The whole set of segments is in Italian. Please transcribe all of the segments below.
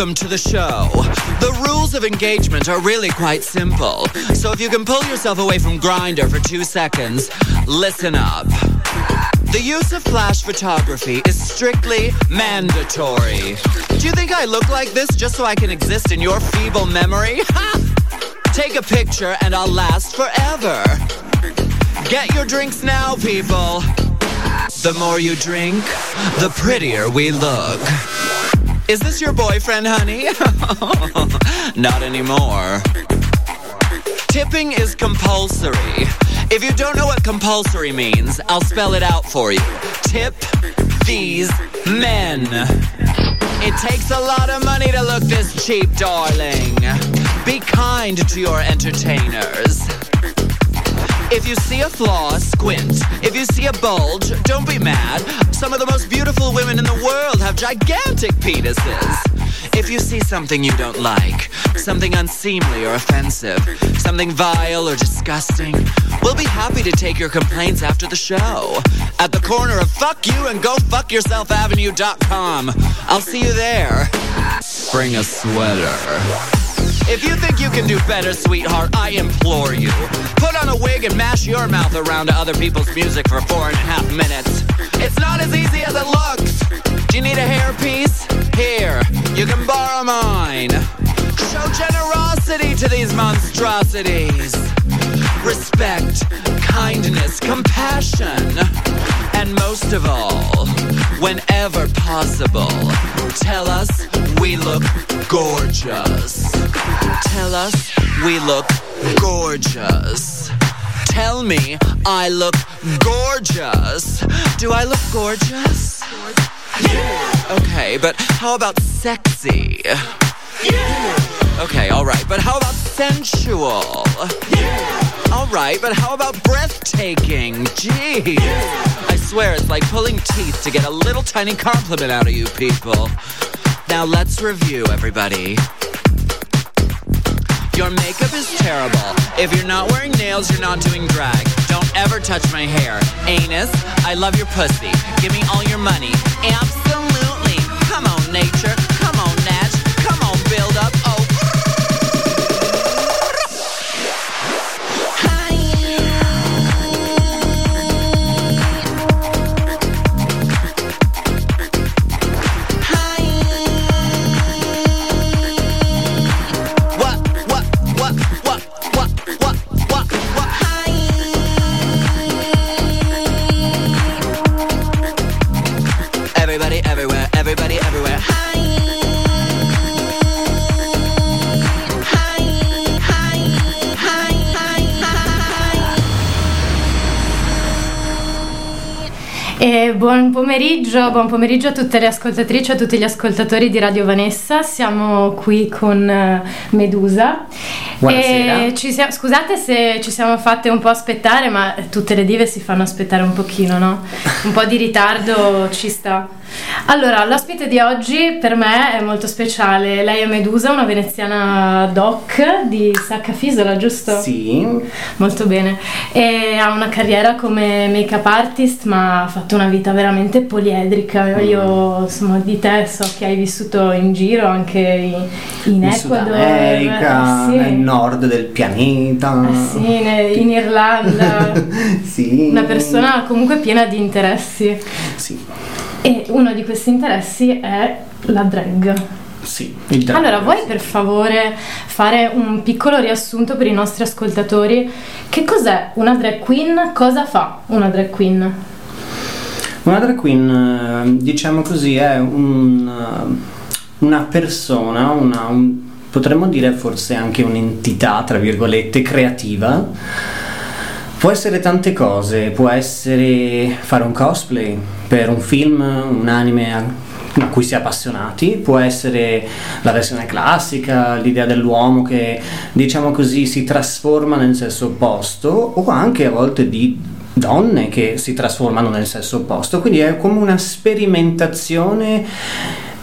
Welcome to the show. The rules of engagement are really quite simple. So if you can pull yourself away from Grinder for two seconds, listen up. The use of flash photography is strictly mandatory. Do you think I look like this just so I can exist in your feeble memory? Take a picture and I'll last forever. Get your drinks now, people. The more you drink, the prettier we look. Is this your boyfriend, honey? Not anymore. Tipping is compulsory. If you don't know what compulsory means, I'll spell it out for you. Tip these men. It takes a lot of money to look this cheap, darling. Be kind to your entertainers. If you see a flaw, squint. If you see a bulge, don't be mad. Some of the most beautiful women in the world have gigantic penises. If you see something you don't like, something unseemly or offensive, something vile or disgusting, we'll be happy to take your complaints after the show. At the corner of Fuck You and Go Fuck Yourself Avenue.com. I'll see you there. Bring a sweater. If you think you can do better, sweetheart, I implore you. Put on a wig and mash your mouth around to other people's music for four and a half minutes. It's not as easy as it looks. Do you need a hairpiece? Here, you can borrow mine. Show generosity to these monstrosities. Respect, kindness, compassion. And most of all, whenever possible, tell us we look gorgeous. Tell us we look gorgeous. Tell me I look gorgeous. Do I look gorgeous? Yeah. Okay, but how about sexy? Yeah. Okay, alright, but how about sensual? Yeah. Alright, but how about breathtaking? Jeez. Yeah. Swear it's like pulling teeth to get a little tiny compliment out of you people. Now let's review, everybody. Your makeup is terrible. If you're not wearing nails, you're not doing drag. Don't ever touch my hair. Anus, I love your pussy. Give me all your money. Absolutely. E buon pomeriggio, buon pomeriggio a tutte le ascoltatrici e a tutti gli ascoltatori di Radio Vanessa. Siamo qui con eh, Medusa. Buonasera. E ci sia- scusate se ci siamo fatte un po' aspettare, ma tutte le dive si fanno aspettare un pochino, no? Un po' di ritardo ci sta. Allora, l'ospite di oggi per me è molto speciale. Lei è Medusa, una veneziana doc di Sacca Fisola, giusto? Sì, Molto bene. E ha una carriera come make-up artist, ma ha fatto una vita veramente poliedrica. Io insomma di te so che hai vissuto in giro anche in, in in Sud Ecuador, America, sì. Nord del pianeta. Eh sì, ne- in Irlanda. sì. Una persona comunque piena di interessi. Sì, E uno di questi interessi è la drag. sì. il drag, Allora, vuoi per favore fare un piccolo riassunto per i nostri ascoltatori? Che cos'è una drag queen? Cosa fa una drag queen? Una drag queen, eh, diciamo così, è un, eh, una persona, una, un- potremmo dire forse anche un'entità, tra virgolette, creativa. Può essere tante cose, può essere fare un cosplay per un film, un anime a cui si è appassionati, può essere la versione classica, l'idea dell'uomo che diciamo così si trasforma nel sesso opposto o anche a volte di donne che si trasformano nel sesso opposto, quindi è come una sperimentazione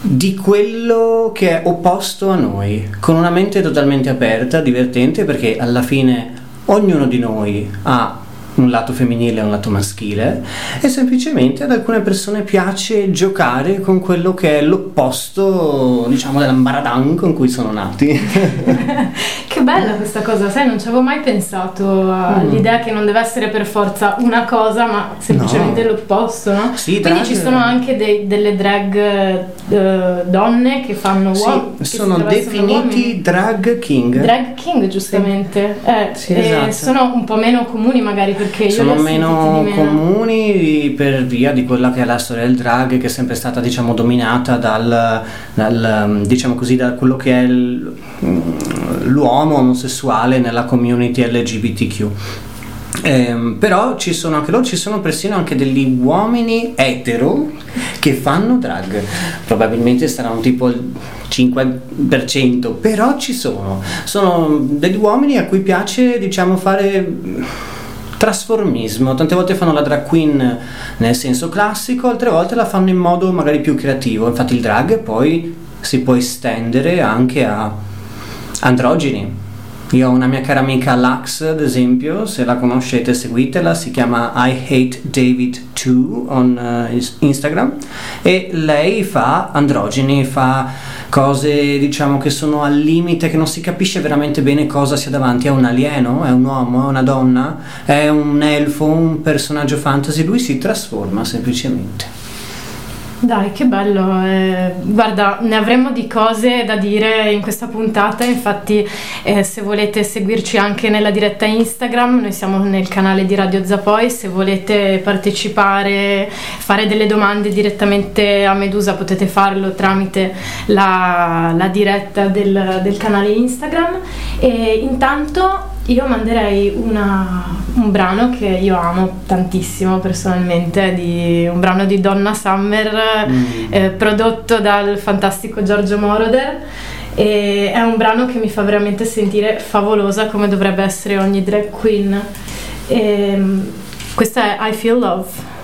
di quello che è opposto a noi, con una mente totalmente aperta, divertente, perché alla fine ognuno di noi ha un lato femminile e un lato maschile e semplicemente ad alcune persone piace giocare con quello che è l'opposto diciamo dell'ambaradan con cui sono nati che bella questa cosa sai non ci avevo mai pensato all'idea mm. che non deve essere per forza una cosa ma semplicemente no. l'opposto no? Sì, quindi ci sono anche dei, delle drag uh, donne che fanno uomini sì, sono definiti drag king drag king giustamente sì. eh, sì, esatto. sono un po' meno comuni magari perché sono meno, meno. comuni per via di quella che è la storia del drag che è sempre stata diciamo dominata dal, dal diciamo così da quello che è il, l'uomo omosessuale nella community LGBTQ eh, però ci sono anche loro, ci sono persino anche degli uomini etero che fanno drag, probabilmente sarà un tipo il 5%, però ci sono, sono degli uomini a cui piace diciamo fare trasformismo, tante volte fanno la drag queen nel senso classico, altre volte la fanno in modo magari più creativo, infatti il drag poi si può estendere anche a androgeni io ho una mia cara amica Lux, ad esempio, se la conoscete seguitela, si chiama I Hate David 2 on uh, Instagram e lei fa androgeni, fa cose diciamo che sono al limite, che non si capisce veramente bene cosa sia davanti, è un alieno, è un uomo, è una donna, è un elfo, un personaggio fantasy, lui si trasforma semplicemente. Dai, che bello. Eh, guarda, ne avremmo di cose da dire in questa puntata, infatti eh, se volete seguirci anche nella diretta Instagram, noi siamo nel canale di Radio Zapoi, se volete partecipare, fare delle domande direttamente a Medusa potete farlo tramite la, la diretta del, del canale Instagram e intanto io manderei una, un brano che io amo tantissimo personalmente, di, un brano di Donna Summer mm. eh, prodotto dal fantastico Giorgio Moroder e è un brano che mi fa veramente sentire favolosa come dovrebbe essere ogni drag queen. E, questa è I Feel Love.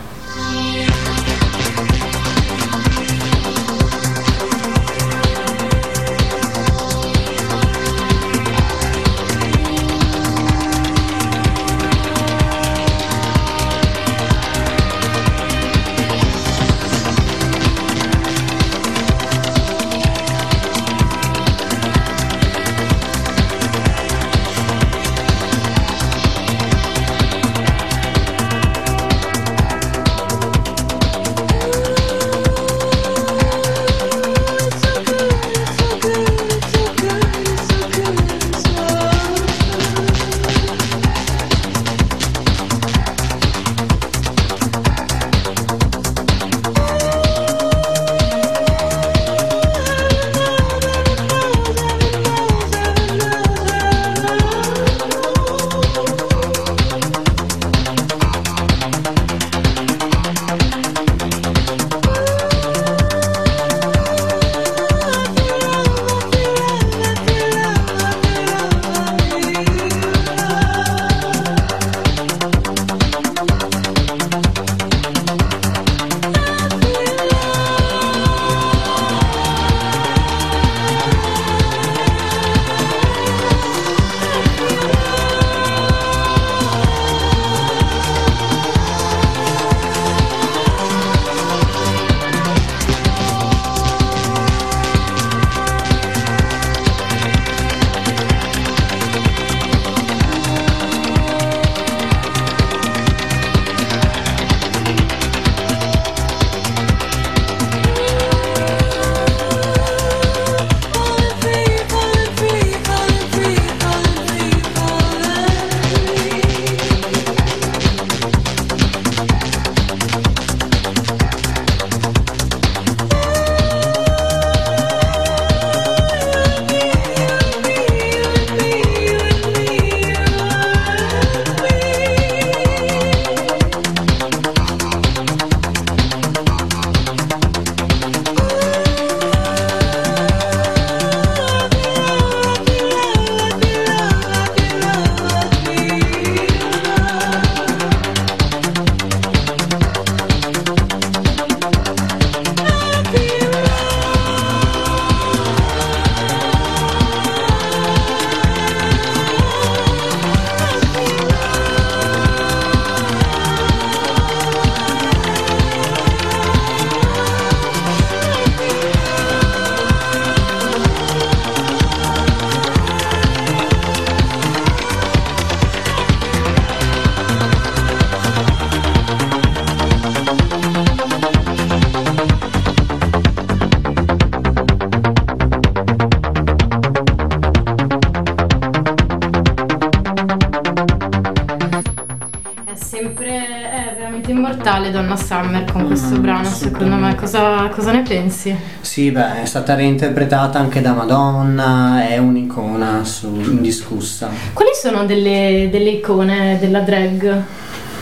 Summer con questo mm, brano, secondo me. Cosa, cosa, ne pensi? Sì, beh, è stata reinterpretata anche da Madonna, è un'icona su, indiscussa. Quali sono delle, delle icone della drag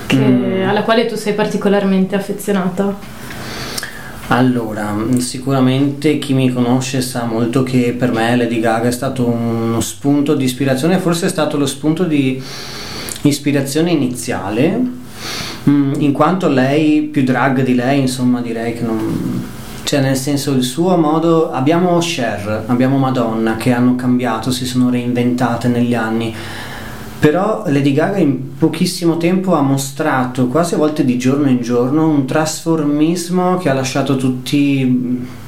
che, mm. alla quale tu sei particolarmente affezionata? Allora, sicuramente chi mi conosce sa molto che per me Lady Gaga è stato uno spunto di ispirazione, forse è stato lo spunto di ispirazione iniziale, mm, in quanto lei, più drag di lei, insomma direi che non... Cioè nel senso il suo modo, abbiamo Cher, abbiamo Madonna che hanno cambiato, si sono reinventate negli anni. Però Lady Gaga in pochissimo tempo ha mostrato, quasi a volte di giorno in giorno, un trasformismo che ha lasciato tutti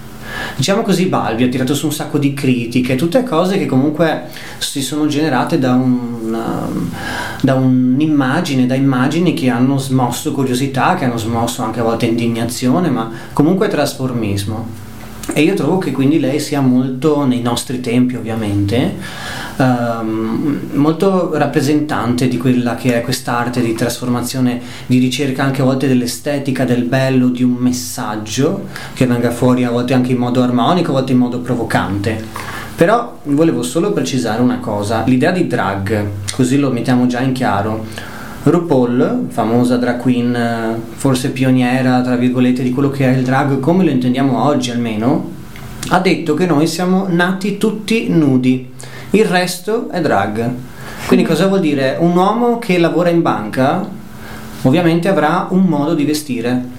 diciamo così balbi, ha tirato su un sacco di critiche, tutte cose che comunque si sono generate da, una, da un'immagine, da immagini che hanno smosso curiosità, che hanno smosso anche a volte indignazione, ma comunque trasformismo. E io trovo che quindi lei sia molto, nei nostri tempi ovviamente, um, molto rappresentante di quella che è quest'arte di trasformazione, di ricerca anche a volte dell'estetica, del bello, di un messaggio che venga fuori a volte anche in modo armonico, a volte in modo provocante. Però volevo solo precisare una cosa, l'idea di drag, così lo mettiamo già in chiaro, RuPaul, famosa drag queen, forse pioniera, tra virgolette, di quello che è il drag come lo intendiamo oggi almeno, ha detto che noi siamo nati tutti nudi, il resto è drag. Quindi cosa vuol dire? Un uomo che lavora in banca ovviamente avrà un modo di vestire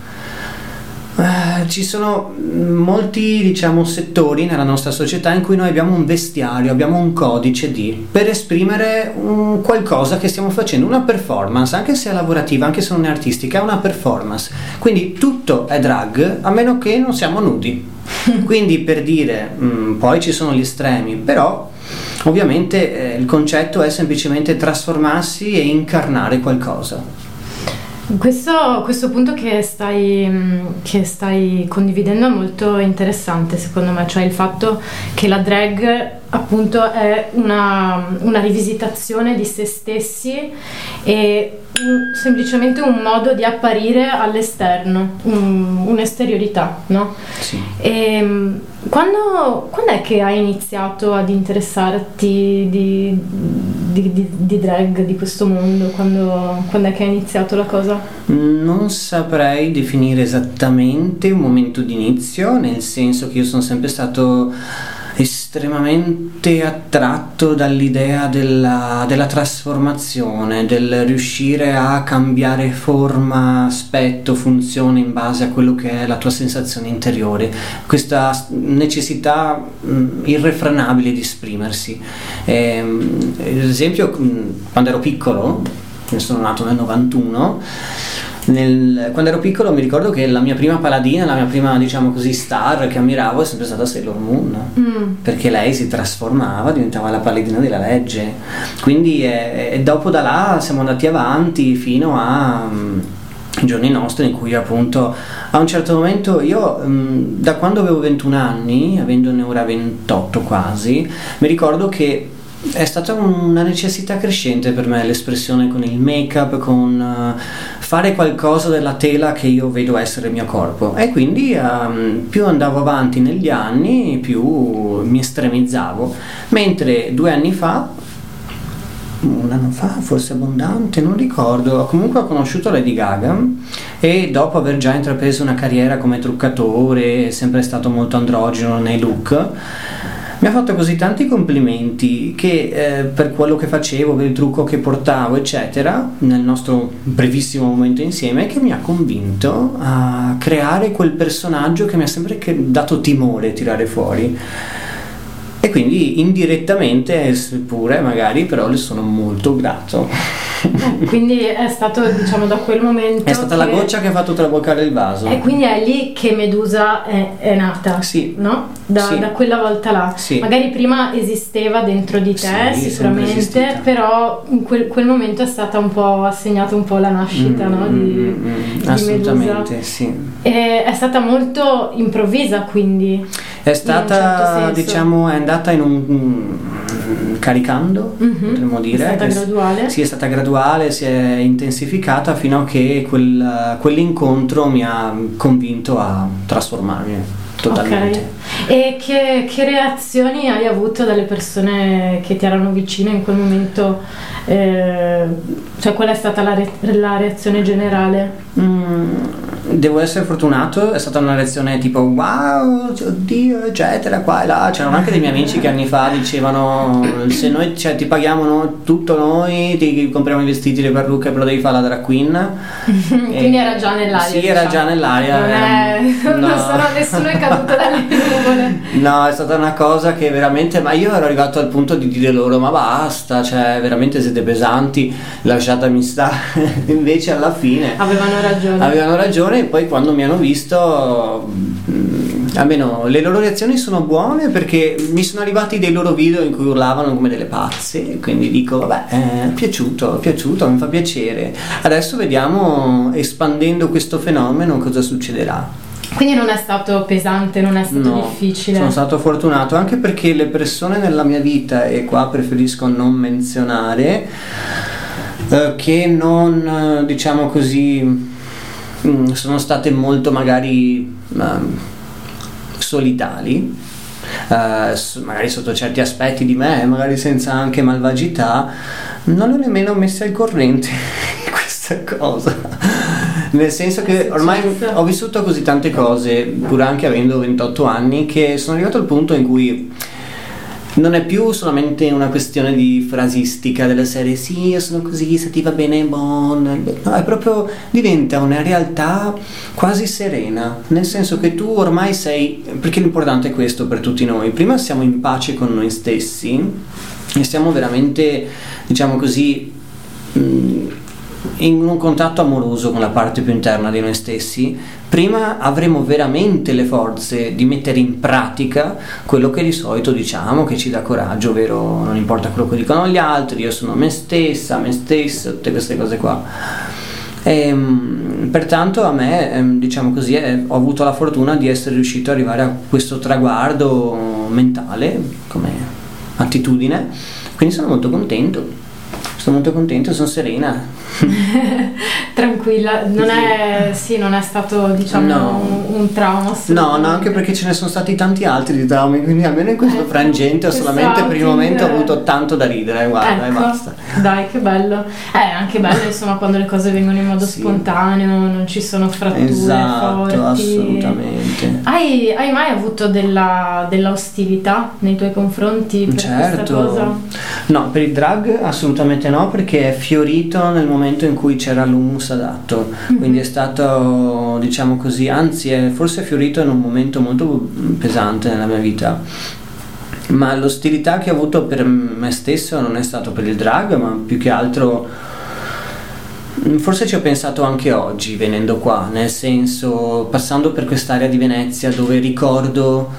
eh, ci sono molti diciamo, settori nella nostra società in cui noi abbiamo un vestiario, abbiamo un codice di per esprimere un qualcosa che stiamo facendo, una performance, anche se è lavorativa, anche se non è artistica, è una performance. Quindi tutto è drag a meno che non siamo nudi. Quindi per dire, mh, mm, poi ci sono gli estremi, però ovviamente eh, il concetto è semplicemente trasformarsi e incarnare qualcosa. Questo, questo punto che stai, che stai, condividendo è molto interessante secondo me, cioè il fatto che la drag appunto è una, una rivisitazione di se stessi e un, semplicemente un modo di apparire all'esterno, un, un'esteriorità, no? Sì. E, ehm, quando, quando, è che hai iniziato ad interessarti di, di, di, di drag, di questo mondo? Quando, quando, è che hai iniziato la cosa? Non saprei definire esattamente un momento di inizio, nel senso che io sono sempre stato estremamente attratto dall'idea della, della, trasformazione, del riuscire a cambiare forma, aspetto, funzione in base a quello che è la tua sensazione interiore, questa necessità mh, irrefrenabile di esprimersi. E, ad esempio, quando ero piccolo, sono nato nel 91, nel, quando ero piccolo mi ricordo che la mia prima paladina, la mia prima diciamo così star che ammiravo è sempre stata Sailor Moon mm. perché lei si trasformava, diventava la paladina della legge quindi e, e dopo da là siamo andati avanti fino a um, giorni nostri in cui appunto a un certo momento io um, da quando avevo 21 anni avendone ora 28 quasi mi ricordo che è stata una necessità crescente per me l'espressione con il make-up, con uh, fare qualcosa della tela che io vedo essere il mio corpo e quindi um, più andavo avanti negli anni più mi estremizzavo, mentre due anni fa un anno fa, forse abbondante, non ricordo. Comunque ho conosciuto Lady Gaga e dopo aver già intrapreso una carriera come truccatore, sempre stato molto androgeno nei look, mi ha fatto così tanti complimenti che eh, per quello che facevo, per il trucco che portavo, eccetera, nel nostro brevissimo momento insieme, che mi ha convinto a creare quel personaggio che mi ha sempre dato timore tirare fuori. E quindi indirettamente, seppure magari, però le sono molto grato. quindi è stato, diciamo, da quel momento. È stata che... la goccia che ha fatto traboccare il vaso. E quindi è lì che Medusa è, è nata. Sì. No? Da, sì. da, quella volta là. Sì. Magari prima esisteva dentro di te, sì, sicuramente, però in quel, quel, momento è stata un po' assegnata un po' la nascita, mm, no? Di, mm, mm, di Assolutamente, Medusa. sì. E è stata molto improvvisa, quindi. È stata, certo diciamo, è andata in un mm, caricando, Mhm. potremmo dire. È stata graduale? Sì, è stata graduale, si è intensificata fino a che quel- quell'incontro mi ha convinto a trasformarmi totalmente. Ok. E che, che reazioni hai avuto dalle persone che ti erano vicine in quel momento? Eh, cioè, qual è stata la, re- la reazione generale? Mm, devo essere fortunato, è stata una reazione tipo wow, oddio, eccetera, qua e là. C'erano anche dei miei amici che anni fa dicevano se noi cioè, ti paghiamo no- tutto noi, ti compriamo i vestiti, le parrucche, però devi fare la drag queen. Quindi era già nell'aria. Sì, era diciamo. già nell'aria. Non, è, non no. sono, nessuno è caduto dalle nuvole. No, è stata una cosa che veramente, ma io ero arrivato al punto di dire loro ma basta, cioè veramente siete pesanti, lasciatemi stare. Invece alla fine Avevano ragione. avevano ragione e poi quando mi hanno visto, mm, almeno le loro reazioni sono buone perché mi sono arrivati dei loro video in cui urlavano come delle pazze, quindi dico vabbè, è piaciuto, è piaciuto, mi fa piacere. Adesso vediamo espandendo questo fenomeno cosa succederà. Quindi non è stato pesante, non è stato No, difficile. Sono stato fortunato anche perché le persone nella mia vita, e qua preferisco non menzionare, eh, che non, eh, diciamo così, mm, sono state molto magari ehm, solitali. eh, magari sotto certi aspetti di me, magari senza anche malvagità, non ho nemmeno messo al corrente di questa cosa. Nel senso che ormai ho vissuto così tante cose, pur anche avendo 28 anni, che sono arrivato al punto in cui non è più solamente una questione di frasistica della serie sì, io sono così, se ti va bene, buon. No, è proprio diventa una realtà quasi serena, nel senso che tu ormai sei, perché l'importante è questo per tutti noi, prima siamo in pace con noi stessi e siamo veramente, diciamo così, mm, in un contatto amoroso con la parte più interna di noi stessi, prima avremo veramente le forze di mettere in pratica quello che di solito diciamo che ci dà coraggio, ovvero non importa quello che dicono gli altri, io sono me stessa, me stessa, tutte queste cose qua. Ehm, pertanto a me, ehm, diciamo così, eh, ho avuto la fortuna di essere riuscito ad arrivare a questo traguardo mentale come attitudine, quindi sono molto contento. Sono molto contento, sono serena. Tranquilla, non Sì. è, sì, non è stato diciamo No. un, un trauma. No, no, anche perché ce ne sono stati tanti altri di traumi, quindi almeno in questo Ecco, frangente ho solamente per il momento ho eh. avuto tanto da ridere, guarda, e Ecco, basta. Dai, che bello. È anche bello, insomma, quando le cose vengono in modo Sì. spontaneo, non ci sono fratture Esatto, forti. assolutamente. Hai, hai mai avuto della, della ostilità nei tuoi confronti per questa cosa? Certo. No, per il drag assolutamente no, perché è fiorito nel momento in cui c'era l'humus adatto. Mhm. Quindi è stato, diciamo così, anzi, è forse fiorito in un momento molto pesante nella mia vita. Ma l'ostilità che ho avuto per me stesso non è stato per il drag, ma più che altro Mm, Forse ci ho pensato anche oggi venendo qua, nel senso passando per quest'area di Venezia dove ricordo,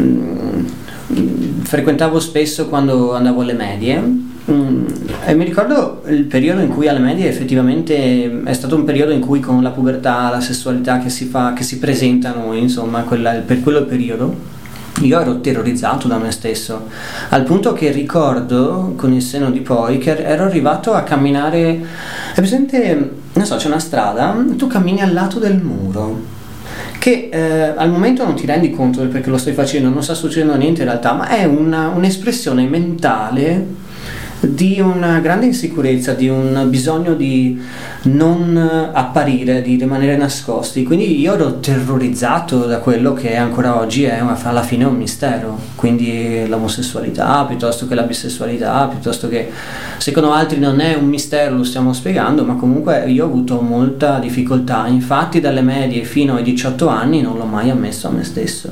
mm, mm, frequentavo spesso quando andavo alle medie mm, e mi ricordo il periodo in cui alle medie effettivamente è stato un periodo in cui con la pubertà, la sessualità che si fa, che si presenta a noi, insomma, quella- per quello periodo. Io ero terrorizzato da me stesso, al punto che ricordo con il seno di poi che ero arrivato a camminare. È presente, non so, c'è una strada, tu cammini al lato del muro. Che eh, al momento non ti rendi conto del perché lo stai facendo, non sta succedendo niente in realtà, ma è una- un'espressione mentale di una grande insicurezza, di un bisogno di non apparire, di rimanere nascosti. Quindi io ero terrorizzato da quello che ancora oggi è alla fine un mistero. Quindi l'omosessualità piuttosto che la bisessualità, piuttosto che secondo altri non è un mistero, lo stiamo spiegando, ma comunque io ho avuto molta difficoltà. Infatti dalle medie fino ai 18 anni non l'ho mai ammesso a me stesso.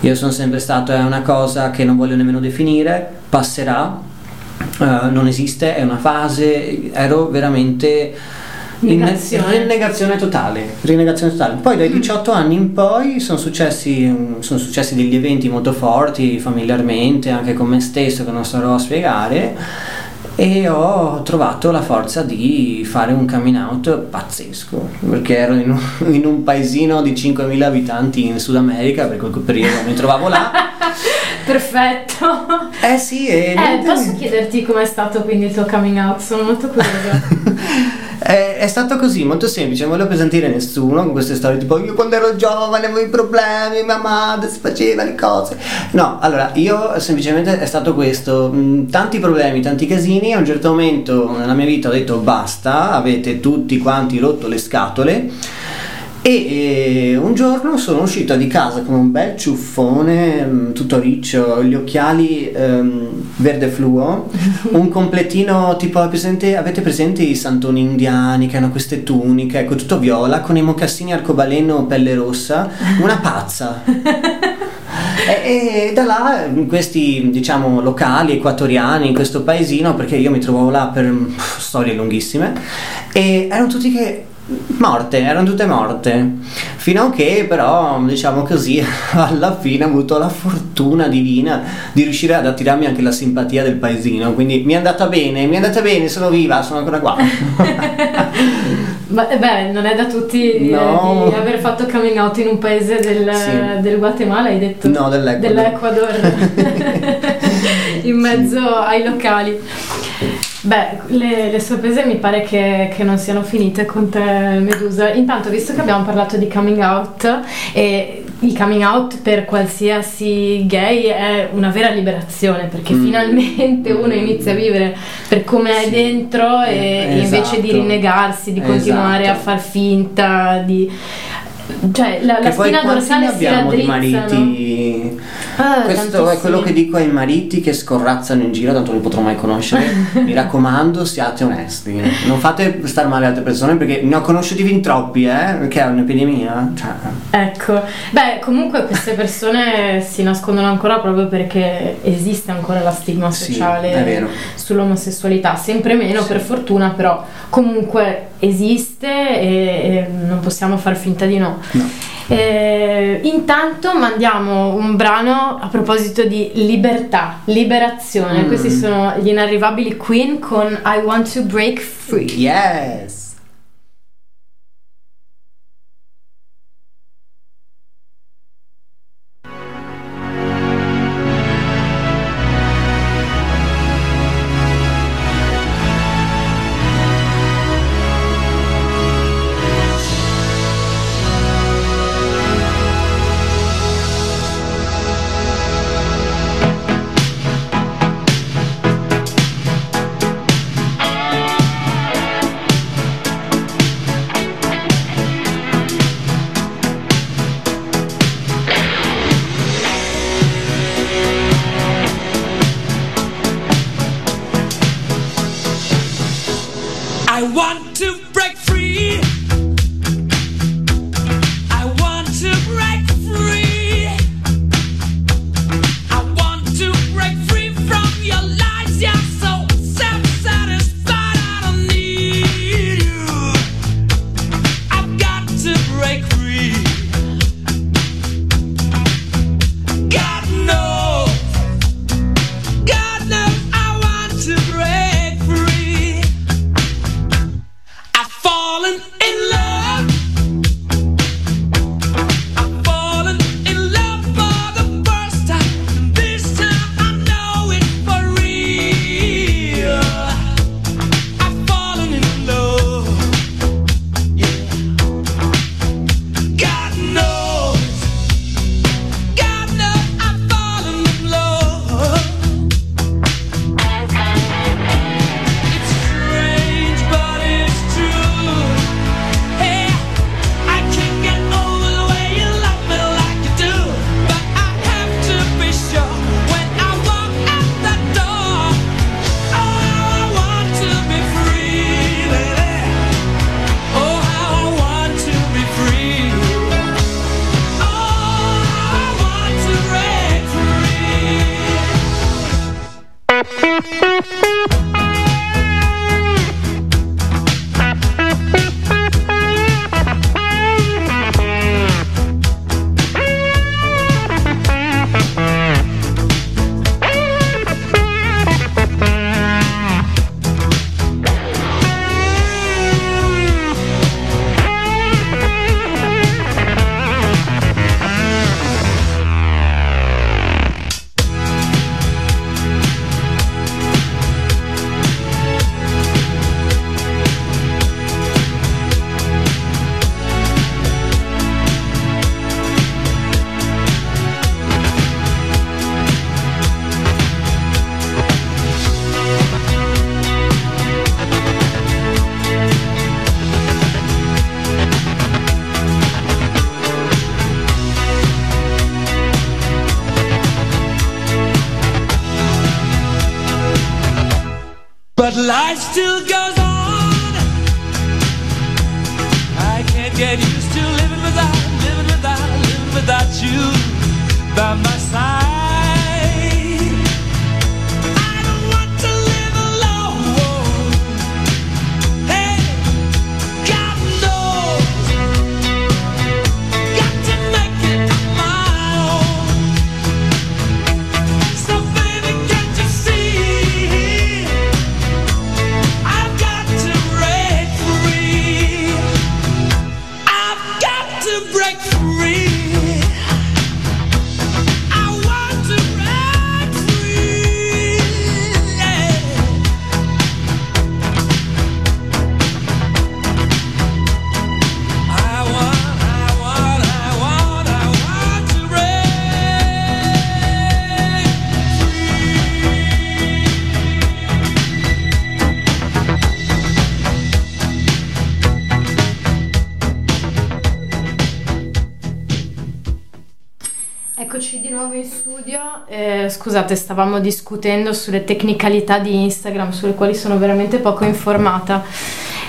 Io sono sempre stato, è una cosa che non voglio nemmeno definire, passerà, eh, non esiste, è una fase, ero veramente Negazione. rinnegazione totale, rinnegazione totale. Poi dai 18 anni in poi sono successi, mm, sono successi degli eventi molto forti familiarmente, anche con me stesso che non starò a spiegare. E ho trovato la forza di fare un coming out pazzesco perché ero in un, in un paesino di 5.000 abitanti in Sud America per quel periodo mi trovavo là. Perfetto. Eh sì e eh, posso chiederti com'è stato quindi il tuo coming out? Sono molto curiosa È, è, stato così, molto semplice, non volevo pesantire nessuno con queste storie tipo io quando ero giovane avevo i problemi, mia madre si faceva le cose. No, allora io semplicemente è stato questo, mm, tanti problemi, tanti casini, a un certo momento nella mia vita ho detto basta, avete tutti quanti rotto le scatole e eh, un giorno sono uscito di casa con un bel ciuffone, mm, tutto riccio, gli occhiali ehm, verde fluo, un completino tipo presente, avete presente i santoni indiani che hanno queste tuniche, ecco tutto viola, con i mocassini arcobaleno pelle rossa, una pazza. E, e, da là in questi diciamo locali equatoriani in questo paesino perché io mi trovavo là per pff, storie lunghissime e erano tutti che morte, erano tutte morte. Fino a che però, diciamo così, alla fine ho avuto la fortuna divina di riuscire ad attirarmi anche la simpatia del paesino. Quindi mi è andata bene, mi è andata bene, sono viva, sono ancora qua. Ma, beh, non è da tutti eh, no. di aver fatto coming out in un paese del, sì. del Guatemala, hai detto? No, dell'Ecuador. dell'Ecuador. in mezzo ai locali. Beh, le, le, sorprese mi pare che, che, non siano finite con te, Medusa. Intanto, visto che abbiamo parlato di coming out, e il coming out per qualsiasi gay è una vera liberazione, perché mm. finalmente uno inizia a vivere per come sì. è dentro e, eh, esatto. invece di rinnegarsi, di continuare esatto. a far finta, di cioè la, la spina dorsale si raddrizza di mariti? Ah, questo è quello che dico ai mariti che scorrazzano in giro tanto non li potrò mai conoscere. Mi raccomando siate onesti. Non fate star male altre persone perché ne ho conosciuti fin troppi eh perché è un'epidemia cioè. ecco. Beh comunque queste persone si nascondono ancora proprio perché esiste ancora la stigma sociale sì, sull'omosessualità. Sempre meno sì. per fortuna però comunque esiste e, e non possiamo far finta di no No. Eh, intanto mandiamo un brano a proposito di libertà, liberazione. Mm. Questi sono gli inarrivabili Queen con I Want to Break Free. Yes! Scusate, stavamo discutendo sulle tecnicalità di Instagram, sulle quali sono veramente poco informata.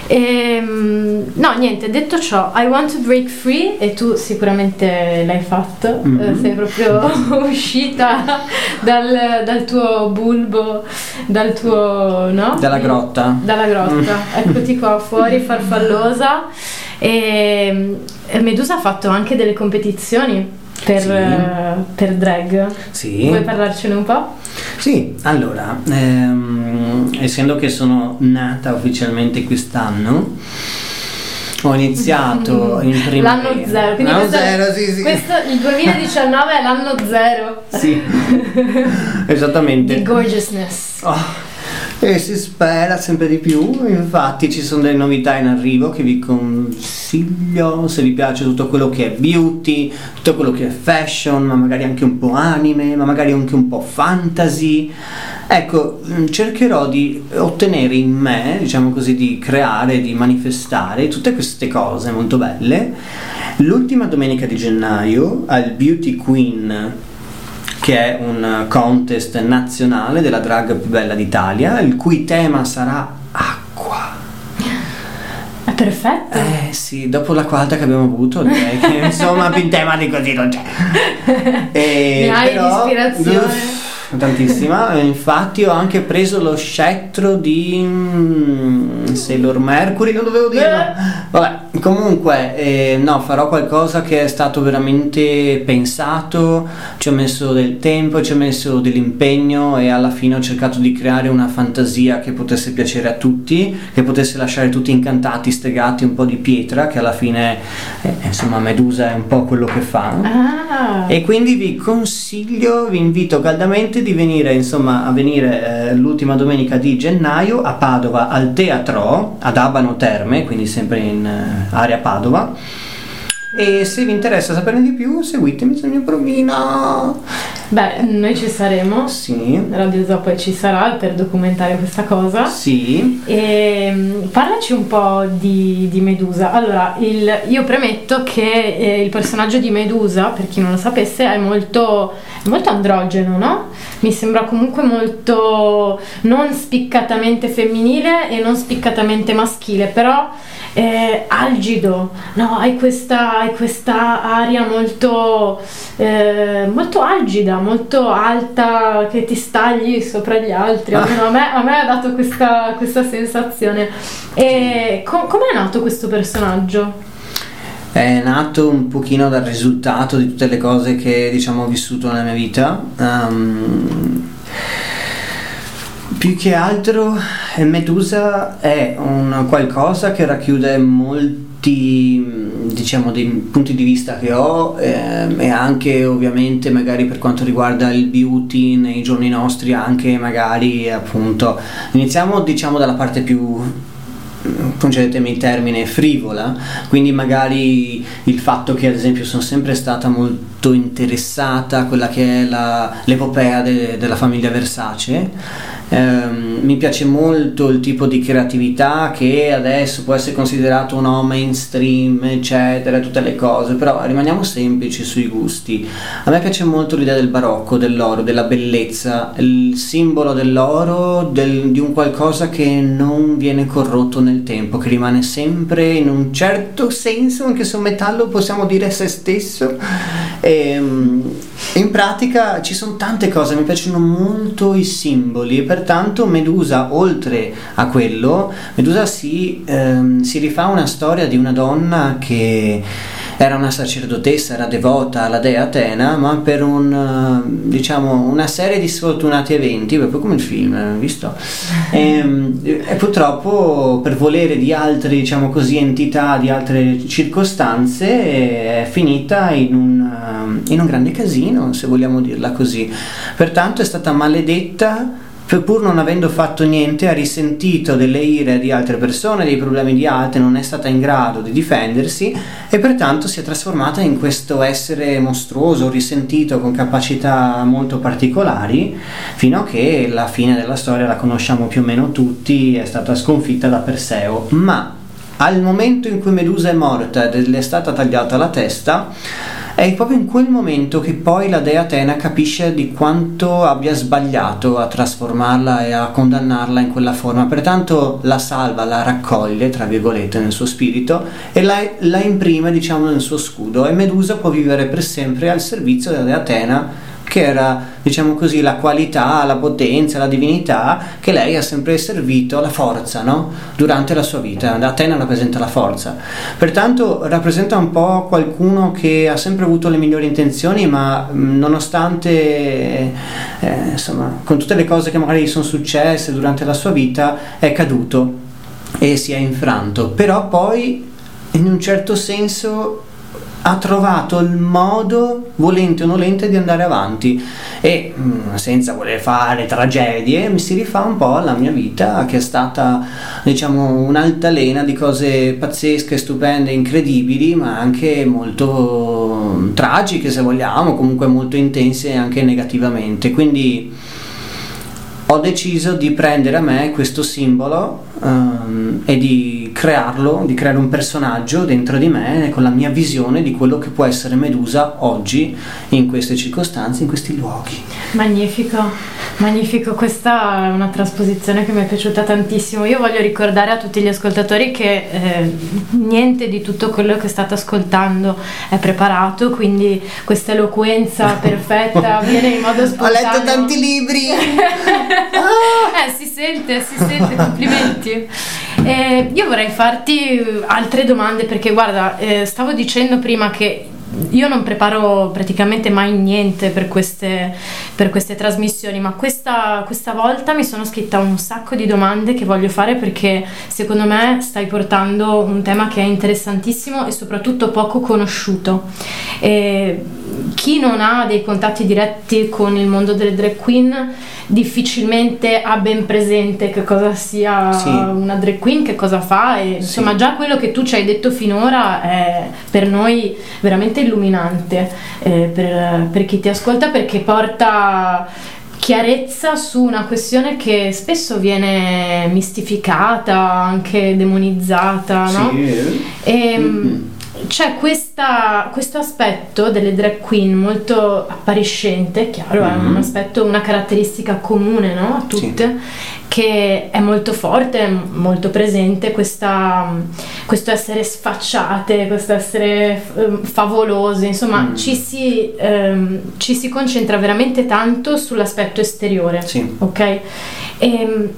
Ehm, no, niente, detto ciò, I want to break free e tu sicuramente l'hai fatto, eh, sei proprio uscita dal, dal tuo bulbo, dal tuo, no? Dalla grotta. Dalla grotta, eccoti qua fuori, farfallosa. E, e Medusa ha fatto anche delle competizioni per, Sì. eh, per drag. Sì. Vuoi parlarcene un po'? Sì, allora, ehm, essendo che sono nata ufficialmente quest'anno, ho iniziato in primavera. L'anno zero, quindi L'anno questo, zero, sì, sì. questo- il 2019 è l'anno zero Sì, esattamente. di gorgeousness. Oh, e si spera sempre di più, infatti ci sono delle novità in arrivo che vi consiglio se vi piace tutto quello che è beauty, tutto quello che è fashion, ma magari anche un po' anime, ma magari anche un po' fantasy. Ecco, mm, cercherò di ottenere in me, diciamo così, di creare, di manifestare tutte queste cose molto belle. L'ultima domenica di gennaio al Beauty Queen che è un contest nazionale della drag più bella d'Italia, il cui tema sarà acqua. È perfetto. Eh sì, dopo la quarta che abbiamo avuto, direi che insomma più tema di così non c'è. E, Ne hai però- di ispirazione? Uff, Tantissima, E infatti ho anche preso lo scettro di mm, Sailor Mercury, non dovevo dirlo. Eh. Vabbè, comunque, eh, no, farò qualcosa che è stato veramente pensato, ci ho messo del tempo, ci ho messo dell'impegno e alla fine ho cercato di creare una fantasia che potesse piacere a tutti, che potesse lasciare tutti incantati, stregati, un po' di pietra, che alla fine, eh, insomma, Medusa è un po' quello che fa. Ah, E quindi vi consiglio, vi invito caldamente di venire, insomma, a venire eh, l'ultima domenica di gennaio a Padova al Teatro, ad Abano Terme, quindi sempre in eh, area Padova. E se vi interessa saperne di più, seguitemi sul mio provino. beh, noi ci saremo. Sì, Radio Zoo poi ci sarà per documentare questa cosa. sì, E, mm, parlaci un po' di, di Medusa. Allora, il- io premetto che eh, il personaggio di Medusa, per chi non lo sapesse, è molto, è molto androgeno, no? Mi sembra comunque molto non spiccatamente femminile e non spiccatamente maschile, però eh, algido, no? Hai questa, hai questa aria molto, eh, molto algida, molto alta che ti stagli sopra gli altri. Almeno a me, a me ha dato questa, questa sensazione. E co- com'è nato questo personaggio? È nato un pochino dal risultato di tutte le cose che diciamo ho vissuto nella mia vita. Ehm, più che altro Medusa è un qualcosa che racchiude molti diciamo dei punti di vista che ho ehm, e anche ovviamente magari per quanto riguarda il beauty nei giorni nostri anche magari appunto iniziamo diciamo dalla parte più concedetemi il termine frivola, quindi magari il fatto che ad esempio sono sempre stata molto interessata a quella che è la- l'epopea de- della famiglia Versace, Ehm, mi piace molto il tipo di creatività che adesso può essere considerato no mainstream, eccetera, tutte le cose, però rimaniamo semplici sui gusti. A me piace molto l'idea del barocco, dell'oro, della bellezza, il simbolo dell'oro, del- di un qualcosa che non viene corrotto nel tempo, che rimane sempre in un certo senso, anche se un metallo possiamo dire se stesso. Ehm, in pratica ci sono tante cose, mi piacciono molto i simboli e pertanto Medusa, oltre a quello, Medusa si, ehm, si rifà una storia di una donna che era una sacerdotessa, era devota alla dea Atena, ma per un, eh, diciamo, una serie di sfortunati eventi, proprio come il film, eh, visto? Ehm, E, purtroppo per volere di altre, diciamo così, entità, di altre circostanze, è finita in un, eh, in un grande casino, se vogliamo dirla così. Pertanto è stata maledetta pur non avendo fatto niente, ha risentito delle ire di altre persone, dei problemi di altre, non è stata in grado di difendersi e pertanto si è trasformata in questo essere mostruoso, risentito, con capacità molto particolari, fino a che la fine della storia la conosciamo più o meno tutti, è stata sconfitta da Perseo. Ma al momento in cui Medusa è morta ed è stata tagliata la testa, è proprio in quel momento che poi la dea Atena capisce di quanto abbia sbagliato a trasformarla e a condannarla in quella forma, pertanto la salva, la raccoglie, tra virgolette, nel suo spirito e la, la imprime, diciamo, nel suo scudo. E Medusa può vivere per sempre al servizio della dea Atena che era, diciamo così, la qualità, la potenza, la divinità che lei ha sempre servito, la forza, no? Durante la sua vita. Atena rappresenta la forza. Pertanto rappresenta un po' qualcuno che ha sempre avuto le migliori intenzioni, ma mh, nonostante, eh, insomma, con tutte le cose che magari sono successe durante la sua vita, è caduto e si è infranto. Però poi, in un certo senso, ha trovato il modo, volente o nolente, di andare avanti. E mm, senza voler fare tragedie mi si rifà un po' alla mia vita che è stata diciamo un'altalena di cose pazzesche, stupende, incredibili ma anche molto mm, tragiche se vogliamo, comunque molto intense anche negativamente. Quindi ho deciso di prendere a me questo simbolo ehm, e di crearlo, di creare un personaggio dentro di me con la mia visione di quello che può essere Medusa oggi in queste circostanze, in questi luoghi. Magnifico, magnifico, questa è una trasposizione che mi è piaciuta tantissimo. Io voglio ricordare a tutti gli ascoltatori che eh, niente di tutto quello che state ascoltando è preparato, quindi questa eloquenza perfetta viene in modo spontaneo. libri! eh, si sente, si sente, complimenti. Eh, io vorrei farti altre domande perché guarda, eh, stavo dicendo prima che io non preparo praticamente mai niente per queste, per queste trasmissioni, ma questa, questa volta mi sono scritta un sacco di domande che voglio fare perché secondo me stai portando un tema che è interessantissimo e soprattutto poco conosciuto. E chi non ha dei contatti diretti con il mondo delle drag queen difficilmente ha ben presente che cosa sia Sì. una drag queen, che cosa fa e insomma già quello che tu ci hai detto finora è per noi veramente illuminante eh, per, per chi ti ascolta perché porta chiarezza su una questione che spesso viene mistificata, anche demonizzata, no? Sì. E, Mm. C'è questa- questo aspetto delle drag queen molto appariscente, chiaro, è un aspetto, una caratteristica comune no? a Sì. tutte, che è molto forte, molto presente, questa- questo essere sfacciate, questo essere ehm, favolose, insomma Mm. ci, si, ehm, ci si concentra veramente tanto sull'aspetto esteriore. Sì. Ok? Ehm,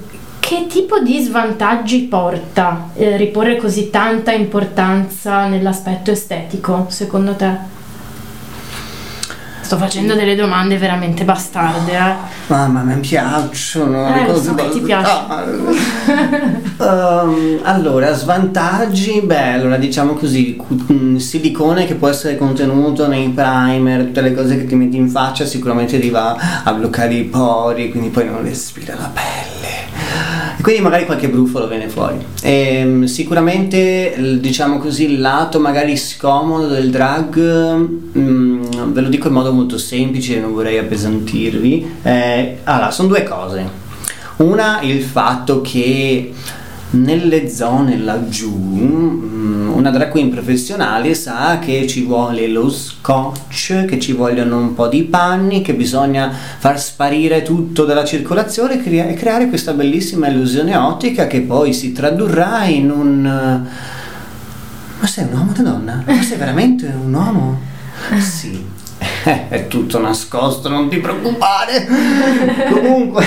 che tipo di svantaggi porta eh, riporre così tanta importanza nell'aspetto estetico, secondo te? Sto facendo delle domande veramente bastarde, eh? Mamma mi piacciono Eh, le cose so che ti bastarde. Ehm, allora, svantaggi, beh, allora diciamo così, silicone che può essere contenuto nei primer, tutte le cose che ti metti in faccia sicuramente ti va a bloccare i pori, quindi poi non respira la pelle. E quindi magari qualche brufolo viene fuori. Ehm, sicuramente, diciamo così, il lato magari scomodo del drag, mm, ve lo dico in modo molto semplice, non vorrei appesantirvi. Eh, allora, sono due cose. Una, il fatto che nelle zone laggiù mm, una drag queen professionale sa che ci vuole lo scotch, che ci vogliono un po' di panni, che bisogna far sparire tutto dalla circolazione e crea- creare questa bellissima illusione ottica che poi si tradurrà in un... eh, Ma sei un uomo o una donna? Ma sei veramente un uomo? Sì, è tutto nascosto, non ti preoccupare. Comunque...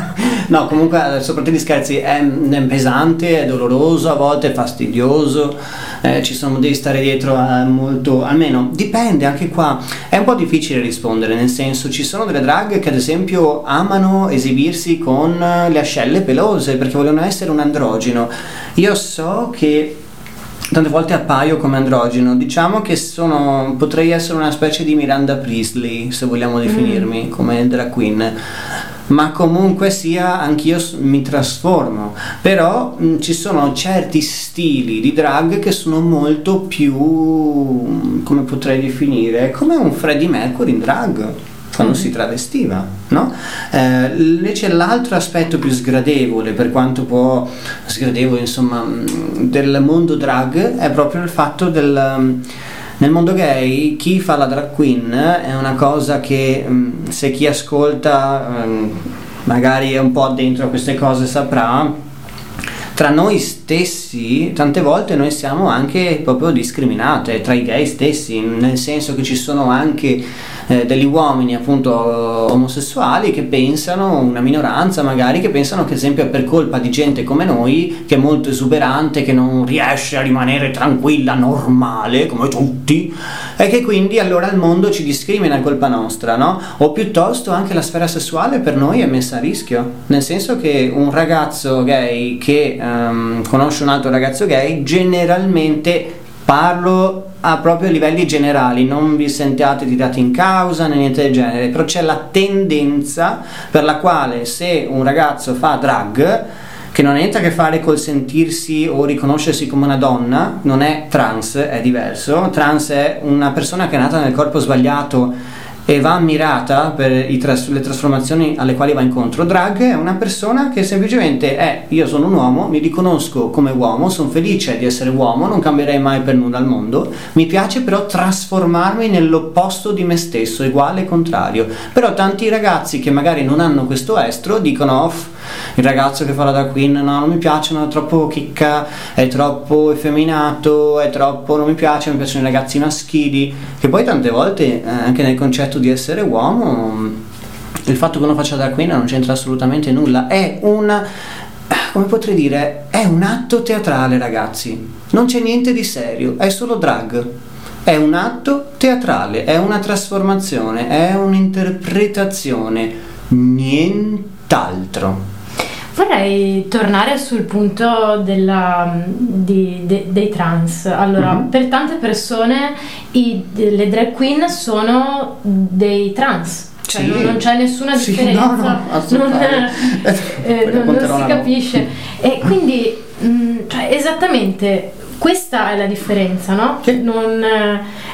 No, comunque, adesso a parte gli scherzi, è, è pesante, è doloroso, a volte è fastidioso, eh, ci sono, devi stare dietro a molto, almeno dipende anche qua, è un po' difficile rispondere, nel senso ci sono delle drag che ad esempio amano esibirsi con le ascelle pelose perché vogliono essere un androgeno. Io so che tante volte appaio come androgeno. Diciamo che sono, potrei essere una specie di Miranda Priestley, se vogliamo definirmi, come drag queen. Ma comunque sia, anch'io mi trasformo. Però mh, ci sono certi stili di drag che sono molto più, come potrei definire, come un Freddie Mercury in drag quando si travestiva, no? Eh, invece l'altro aspetto più sgradevole, per quanto può sgradevole, insomma, del mondo drag è proprio il fatto del nel mondo gay chi fa la drag queen è una cosa che mh, se chi ascolta ehm, magari è un po' dentro a queste cose saprà. Tra noi stessi tante volte noi siamo anche proprio discriminate tra i gay stessi nel senso che ci sono anche eh, degli uomini appunto omosessuali che pensano una minoranza magari che pensano che esempio è per colpa di gente come noi che è molto esuberante che non riesce a rimanere tranquilla normale come tutti e che quindi allora il mondo ci discrimina è colpa nostra no? o piuttosto anche la sfera sessuale per noi è messa a rischio nel senso che un ragazzo gay che ehm, conosce un altro ragazzo gay generalmente parlo a proprio livelli generali, non vi sentiate tirati in causa né niente del genere, però c'è la tendenza per la quale se un ragazzo fa drag, che non ha niente a che fare col sentirsi o riconoscersi come una donna, non è trans, è diverso, trans è una persona che è nata nel corpo sbagliato e va ammirata per tras- le trasformazioni alle quali va incontro. Drag è una persona che semplicemente è io sono un uomo, mi riconosco come uomo, sono felice di essere uomo, non cambierei mai per nulla al mondo, mi piace però trasformarmi nell'opposto di me stesso, uguale e contrario. Però tanti ragazzi che magari non hanno questo estro dicono "Off, il ragazzo che fa la drag queen no, non mi piace, no, è troppo chicca, è troppo effeminato, è troppo non mi piace, mi piacciono i ragazzi maschili, che poi tante volte eh, anche nel concetto di essere uomo il fatto che uno faccia drag queen non c'entra assolutamente nulla, è una come potrei dire, è un atto teatrale, ragazzi. Non c'è niente di serio, è solo drag. È un atto teatrale, è una trasformazione, è un'interpretazione, nient'altro. Vorrei tornare sul punto della- di- de- dei trans. Allora, Mhm. per tante persone i- le drag queen sono dei trans. Cioè, Sì. non, non c'è nessuna Sì, differenza, no, no, non, eh, non- non si capisce. E quindi, mh, cioè, esattamente questa è la differenza, no? Sì. Non,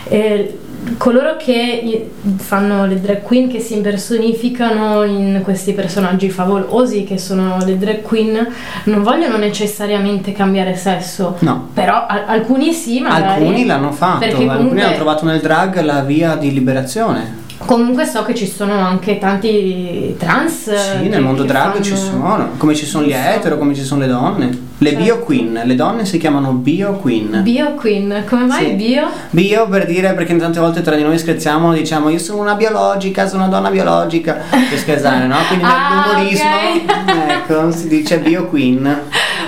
eh, coloro che fanno le drag queen, che si impersonificano in questi personaggi favolosi che sono le drag queen, non vogliono necessariamente cambiare sesso. No. Però a- alcuni sì, magari. Alcuni l'hanno fatto, alcuni comunque- hanno trovato nel drag la via di liberazione. Comunque so che ci sono anche tanti trans. Sì, nel mondo che drag fanno- ci sono, come ci sono gli so. etero, come ci sono le donne. Le Certo. bio queen, le donne si chiamano bio queen. Bio queen, come mai Sì. bio? Bio per dire perché tante volte tra di noi scherziamo, diciamo io sono una biologica, sono una donna biologica, per scherzare, no? Quindi Ah, nell'umorismo, ok. ecco, si dice bio queen.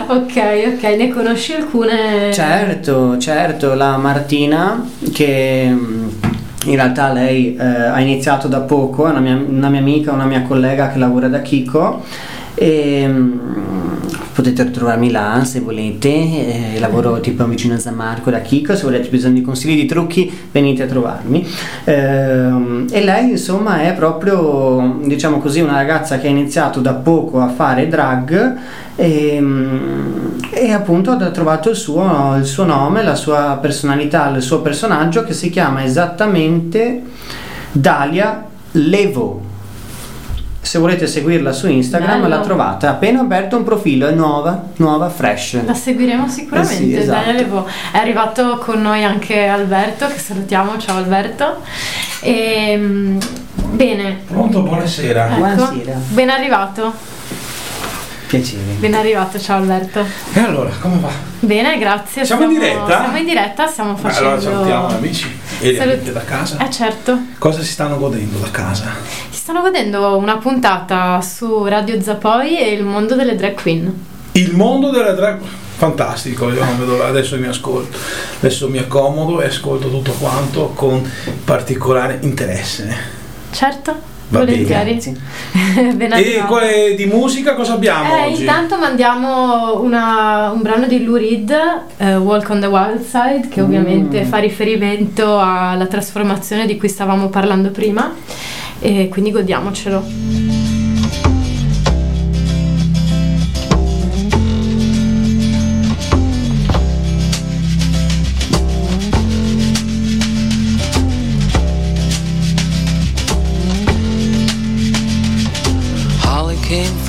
Ok, ok, ne conosci alcune? Certo, certo, la Martina che mm, in realtà lei eh, ha iniziato da poco, è una mia, una mia amica, una mia collega che lavora da Kiko e mm, potete trovarmi là se volete, eh, lavoro tipo vicino a San Marco da Kiko, se volete bisogno di consigli di trucchi venite a trovarmi. Ehm, e lei insomma è proprio diciamo così una ragazza che ha iniziato da poco a fare drag. E, e appunto ha trovato il suo, il suo nome, la sua personalità, il suo personaggio che si chiama esattamente Dalia Levo. Se volete seguirla su Instagram Bello. la trovate. Ha appena aperto un profilo, è nuova, nuova, fresh. La seguiremo sicuramente. Eh sì, esatto. Daniele Vo. È arrivato con noi anche Alberto, che salutiamo. Ciao Alberto. E, bene. Pronto, buonasera. Ecco, Buonasera. ben arrivato. Piacere. Ben arrivato, ciao Alberto. E allora, come va? Bene, grazie. Siamo in diretta? Siamo in diretta, stiamo facendo. allora salutiamo gli amici e le Salut- da casa. Eh certo. Cosa si stanno godendo da casa? Si stanno godendo una puntata su Radio Zapoi e il mondo delle drag queen. Il mondo della drag. Fantastico, io vedo adesso mi ascolto, adesso mi accomodo e ascolto tutto quanto con particolare interesse. Certo? Va volentieri. ben E quale di musica cosa abbiamo Eh, intanto mandiamo una- un brano di Lou Reed, eh, Walk on the Wild Side, che ovviamente Mm. fa riferimento alla trasformazione di cui stavamo parlando prima. E quindi godiamocelo.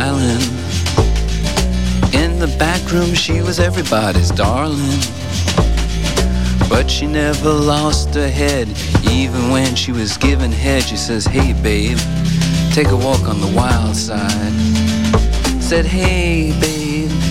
Island. In the back room, she was everybody's darling. But she never lost her head, even when she was given head. She says, Hey, babe, take a walk on the wild side. Said, Hey, babe,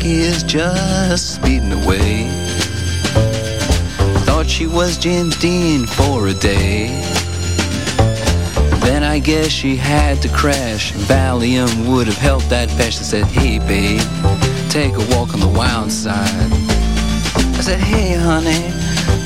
Jackie is just speeding away. Thought she was James Dean for a day. Then I guess she had to crash. Valium would have helped that patch. I said, Hey, babe, take a walk on the wild side. I said, Hey, honey,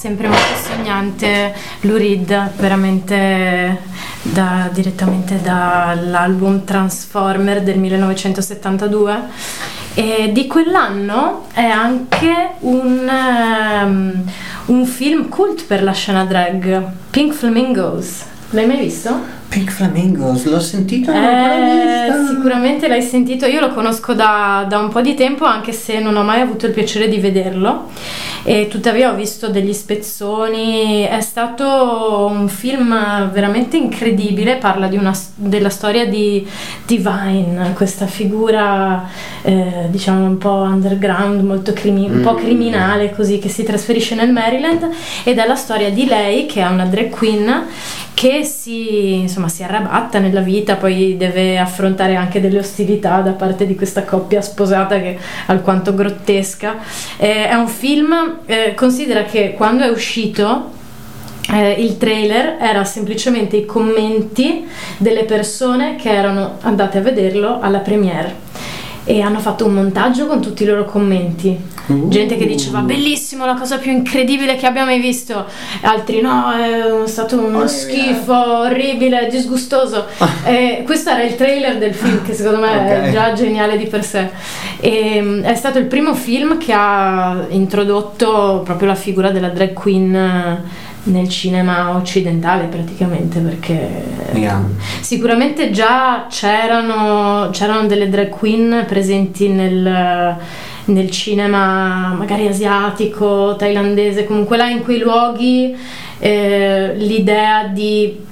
sempre molto sognante Lou Reed, veramente da- direttamente dall'album Transformer del 1972 e di quell'anno è anche un, ehm, un film cult per la scena drag, Pink Flamingos. L'hai mai visto? Pink Flamingos, l'ho sentito? Eh, sicuramente l'hai sentito, io lo conosco da, da un po' di tempo anche se non ho mai avuto il piacere di vederlo e tuttavia ho visto degli spezzoni, è stato un film veramente incredibile, parla di una, della storia di Divine, questa figura eh, diciamo un po' underground, molto crimi- un po' Mm. criminale così che si trasferisce nel Maryland ed è la storia di lei che è una drag queen che si, insomma, si arrabatta nella vita, poi deve affrontare anche delle ostilità da parte di questa coppia sposata che è alquanto grottesca. Eh, è un film, eh, considera che quando è uscito eh, il trailer era semplicemente i commenti delle persone che erano andate a vederlo alla premiere e hanno fatto un montaggio con tutti i loro commenti. Gente che diceva bellissimo, la cosa più incredibile che abbia mai visto, altri no, è stato uno Orribile. schifo, orribile, disgustoso. E questo era il trailer del film che secondo me Ok. è già geniale di per sé. E, mm, è stato il primo film che ha introdotto proprio la figura della drag queen eh, nel cinema occidentale praticamente perché Yeah. Sicuramente già c'erano, c'erano delle drag queen presenti nel, nel cinema magari asiatico, thailandese, comunque là in quei luoghi eh, l'idea di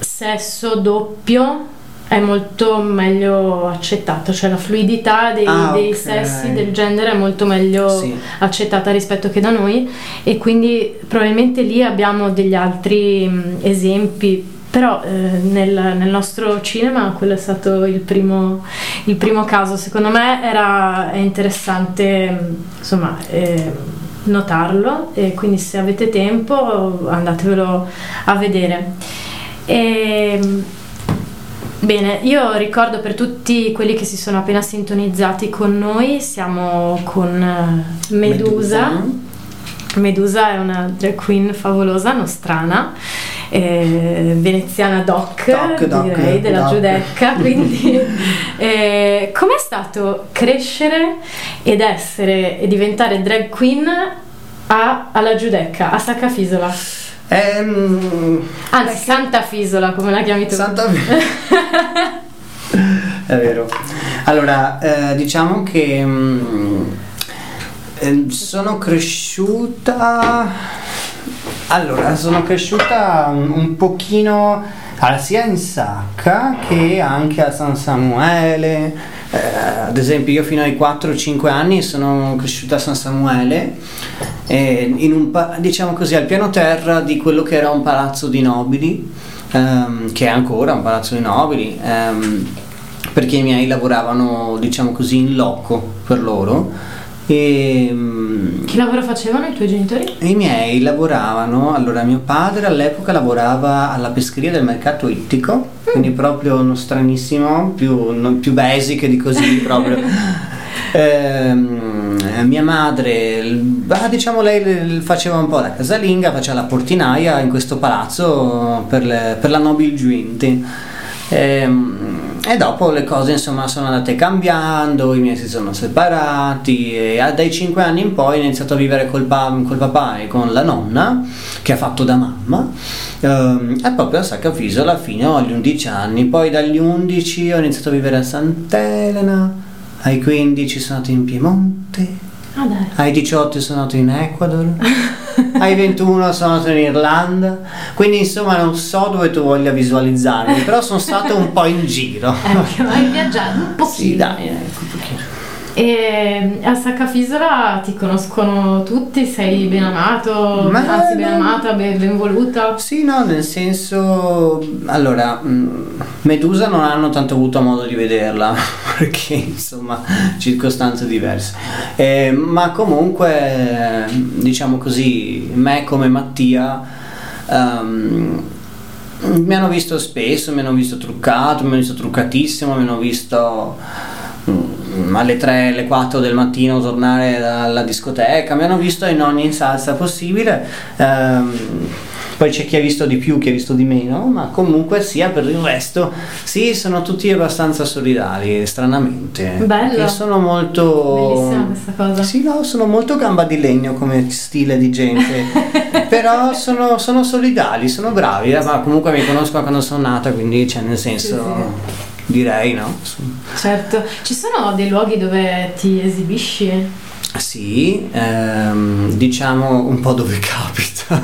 sesso doppio è molto meglio accettato, cioè la fluidità dei, Ah, dei ok. sessi, del genere è molto meglio Sì. accettata rispetto che da noi e quindi probabilmente lì abbiamo degli altri mh, esempi però eh, nel, nel nostro cinema quello è stato il primo, il primo caso secondo me era è interessante mh, insomma eh, notarlo e quindi se avete tempo andatevelo a vedere e, Bene, io ricordo per tutti quelli che si sono appena sintonizzati con noi, siamo con eh, Medusa. Medusa è una drag queen favolosa, nostrana, eh, veneziana doc, Doc, doc, direi, della doc. Giudecca. Quindi, eh, com'è stato crescere ed essere e diventare drag queen a- alla Giudecca, a Saccafisola? Ehm, Anzi, Santa Fisola, come la chiami tu? Santa È vero. Allora, eh, diciamo che mm, eh, sono cresciuta. Allora, sono cresciuta un, un pochino sia in Sacca che anche a San Samuele. Eh, ad esempio, io fino ai 4-5 anni sono cresciuta a San Samuele, eh, pa- diciamo così, al piano terra di quello che era un palazzo di nobili, ehm, che è ancora un palazzo di nobili, ehm, perché i miei lavoravano, diciamo così, in loco per loro. E, mm, Che lavoro facevano i tuoi genitori? i miei lavoravano, allora mio padre all'epoca lavorava alla pescheria del mercato ittico, quindi proprio uno stranissimo, più, non- più basic di così proprio. Ehm, mia madre, bah, diciamo lei faceva un po' la casalinga, faceva la portinaia in questo palazzo per, le- per la nobil gente. Ehm, e dopo le cose insomma sono andate cambiando, i miei si sono separati e dai 5 anni in poi ho iniziato a vivere col, pa- col papà e con la nonna che ha fatto da mamma. Ehm, e proprio a Saccafisola fino agli 11 anni, poi dagli 11 ho iniziato a vivere a Sant'Elena, ai 15 sono andato in Piemonte, Ah ai 18 sono andato in Ecuador, ai 21 sono andato in Irlanda, quindi insomma non so dove tu voglia visualizzarmi, però sono stato un po' in giro. Eh, hai viaggiato un pochino. Sì, dai, ecco. E a Saccafisola ti conoscono tutti, sei ben amato, Ma anzi ben amata, ben, ben voluta. Sì, no, nel senso, allora, mh, Medusa non hanno tanto avuto modo di vederla, perché insomma, circostanze diverse. Eh, ma comunque, diciamo così, me come Mattia, ehm, mi hanno visto spesso, mi hanno visto truccato, mi hanno visto truccatissimo, mi hanno visto... mm, alle 3, alle 4 del mattino tornare dalla discoteca, mi hanno visto in ogni salsa possibile. Ehm, poi c'è chi ha visto di più, chi ha visto di meno, ma comunque sia per il resto, sì, sono tutti abbastanza solidari, stranamente. Bello. Che sono molto... Bellissima questa cosa. Sì, no, sono molto gamba di legno come stile di gente, però sono, sono solidali, sono bravi, ma comunque mi conosco quando sono nata, quindi cioè, nel senso... Direi no? Certo. Ci sono dei luoghi dove ti esibisci? Sì, ehm, diciamo un po' dove capita,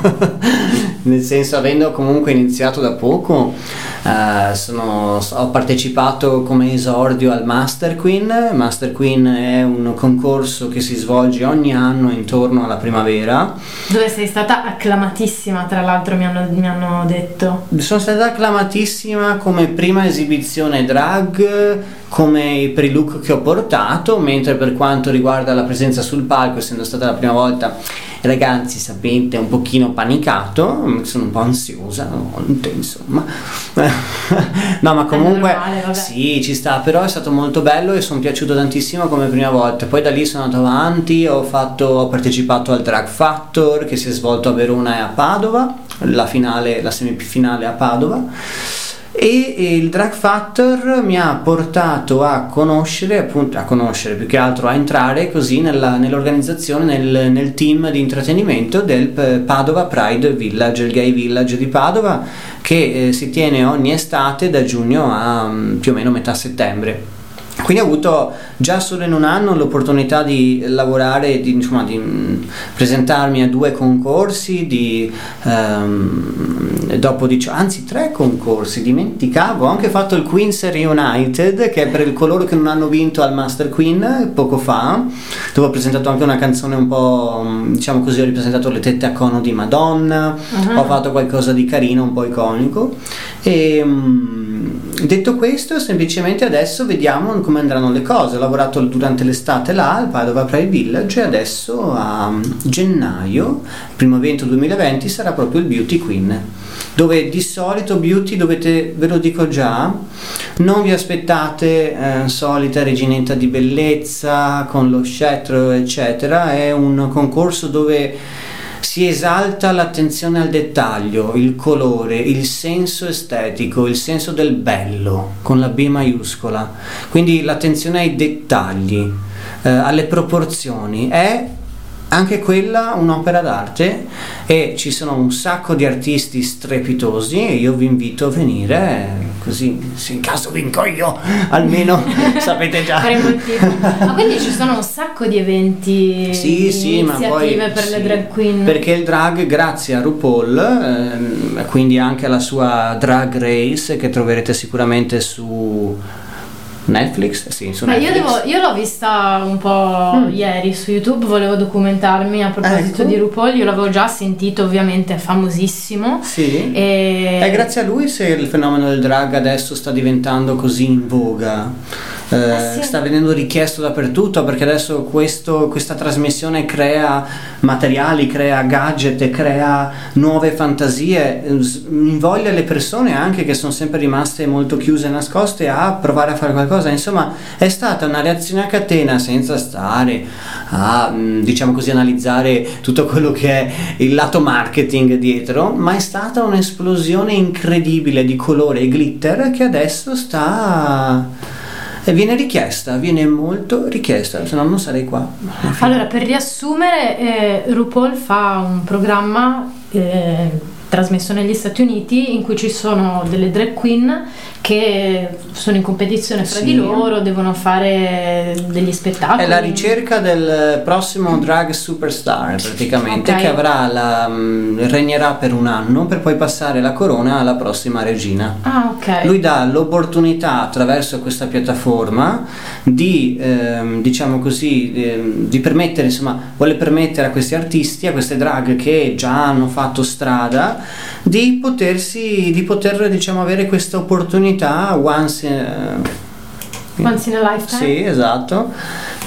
nel senso avendo comunque iniziato da poco, eh, sono- ho partecipato come esordio al Master Queen, Master Queen è un concorso che si svolge ogni anno intorno alla primavera, Dove sei stata acclamatissima, tra l'altro mi hanno, mi hanno detto. sono stata acclamatissima come prima esibizione drag, come i look che ho portato, mentre per quanto riguarda la presenza sul palco, essendo stata la prima volta, ragazzi, sapete, un pochino panicato, sono un po' ansiosa, a volte, insomma. no, ma comunque normale, sì, ci sta, però è stato molto bello e sono piaciuto tantissimo come prima volta. Poi da lì sono andato avanti, ho, fatto, ho partecipato al Drag Factor che si è svolto a Verona e a Padova, la finale, la semifinale a Padova. E il Drag Factor mi ha portato a conoscere, appunto a conoscere più che altro a entrare così nella- nell'organizzazione, nel, nel team di intrattenimento del Padova Pride Village, il gay village di Padova, che eh, si tiene ogni estate da giugno a mm, più o meno metà settembre. Quindi ho avuto già solo in un anno l'opportunità di lavorare, di, insomma, di mm, presentarmi a due concorsi, di, ehm, dopo dicio- anzi tre concorsi, dimenticavo, ho anche fatto il Queens Reunited che è per coloro che non hanno vinto al Master Queen poco fa, dove ho presentato anche una canzone un po', mm, diciamo così, ho ripresentato le tette a cono di Madonna, Ah. ho fatto qualcosa di carino, un po' iconico. E mm, detto questo, semplicemente adesso vediamo come andranno le cose. Ho lavorato durante l'estate là al Padova Pride Village e adesso a mm, gennaio, primo evento 2020, sarà proprio il Beauty Queen. Dove di solito beauty dovete, ve lo dico già, non vi aspettate eh, solita reginetta di bellezza con lo scettro eccetera, è un concorso dove si esalta l'attenzione al dettaglio, il colore, il senso estetico, il senso del bello con la B maiuscola. Quindi l'attenzione ai dettagli, eh, alle proporzioni è anche quella un'opera d'arte e ci sono un sacco di artisti strepitosi e io vi invito a venire così se in caso vinco io almeno sapete già. Ma quindi ci sono un sacco di eventi, sì, sì, ma poi per le sì, drag queen. Perché il drag, grazie a RuPaul, ehm, quindi anche alla sua Drag Race che troverete sicuramente su Netflix, sì, su Ma io, Netflix. devo- io l'ho vista un po' Mm. ieri su YouTube, volevo documentarmi a proposito Ecco. di RuPaul, io l'avevo già sentito, ovviamente è famosissimo. Sì. E... È grazie a lui se il fenomeno del drag adesso sta diventando così in voga. Eh, Eh sì. Sta venendo richiesto dappertutto perché adesso questo- questa trasmissione crea materiali, crea gadget, crea nuove fantasie, invoglia le persone anche che sono sempre rimaste molto chiuse e nascoste a provare a fare qualcosa. Insomma, è stata una reazione a catena senza stare a mh, diciamo così analizzare tutto quello che è il lato marketing dietro, ma è stata un'esplosione incredibile di colore e glitter che adesso sta e viene richiesta, viene molto richiesta, se no non sarei qua. Allora, per riassumere, eh, RuPaul fa un programma eh, trasmesso negli Stati Uniti in cui ci sono delle drag queen che sono in competizione fra Sì. di loro, devono fare degli spettacoli. È la ricerca del prossimo drag superstar praticamente Ok. che avrà la, mh, regnerà per un anno per poi passare la corona alla prossima regina. Ah, ok. Lui dà l'opportunità attraverso questa piattaforma di, ehm, diciamo così, ehm, di permettere, insomma, vuole permettere a questi artisti, a queste drag che già hanno fatto strada, di potersi, di poter, diciamo, avere questa opportunità once, eh, Once in a lifetime. sì, esatto.